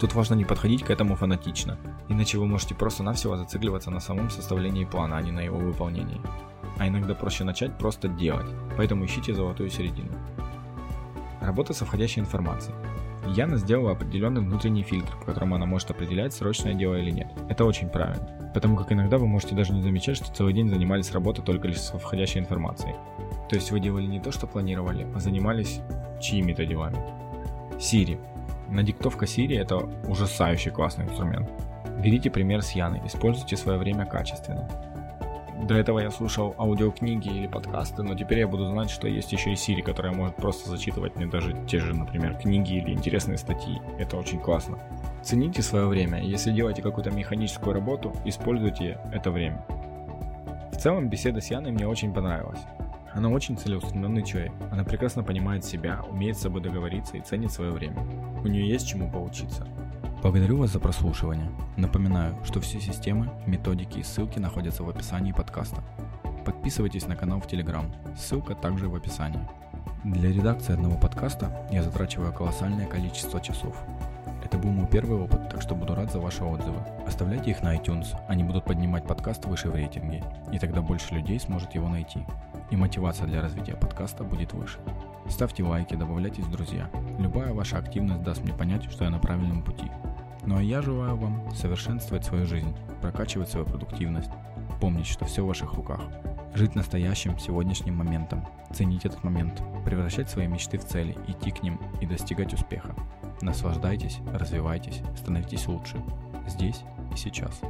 Тут важно не подходить к этому фанатично, иначе вы можете просто-навсего зацикливаться на самом составлении плана, а не на его выполнении. А иногда проще начать просто делать, поэтому ищите золотую середину. Работа с входящей информацией. Яна сделала определенный внутренний фильтр, по которому она может определять, срочное дело или нет. Это очень правильно, потому как иногда вы можете даже не замечать, что целый день занимались работой только лишь с входящей информацией. То есть вы делали не то, что планировали, а занимались чьими-то делами. Siri. Надиктовка Siri это ужасающий классный инструмент. Берите пример с Яной, используйте свое время качественно. До этого я слушал аудиокниги или подкасты, но теперь я буду знать, что есть еще и Siri, которая может просто зачитывать мне даже те же, например, книги или интересные статьи. Это очень классно. Цените свое время. Если делаете какую-то механическую работу, используйте это время. В целом, беседа с Яной мне очень понравилась. Она очень целеустремленный человек. Она прекрасно понимает себя, умеет с собой договориться и ценит свое время. У нее есть чему поучиться. Благодарю вас за прослушивание. Напоминаю, что все системы, методики и ссылки находятся в описании подкаста. Подписывайтесь на канал в Telegram, ссылка также в описании. Для редакции одного подкаста я затрачиваю колоссальное количество часов. Это был мой первый опыт, так что буду рад за ваши отзывы. Оставляйте их на iTunes, они будут поднимать подкаст выше в рейтинге, и тогда больше людей сможет его найти. И мотивация для развития подкаста будет выше. Ставьте лайки, добавляйтесь в друзья. Любая ваша активность даст мне понять, что я на правильном пути. Ну а я желаю вам совершенствовать свою жизнь, прокачивать свою продуктивность, помнить, что все в ваших руках. Жить настоящим сегодняшним моментом, ценить этот момент, превращать свои мечты в цели, идти к ним и достигать успеха. Наслаждайтесь, развивайтесь, становитесь лучше. Здесь и сейчас.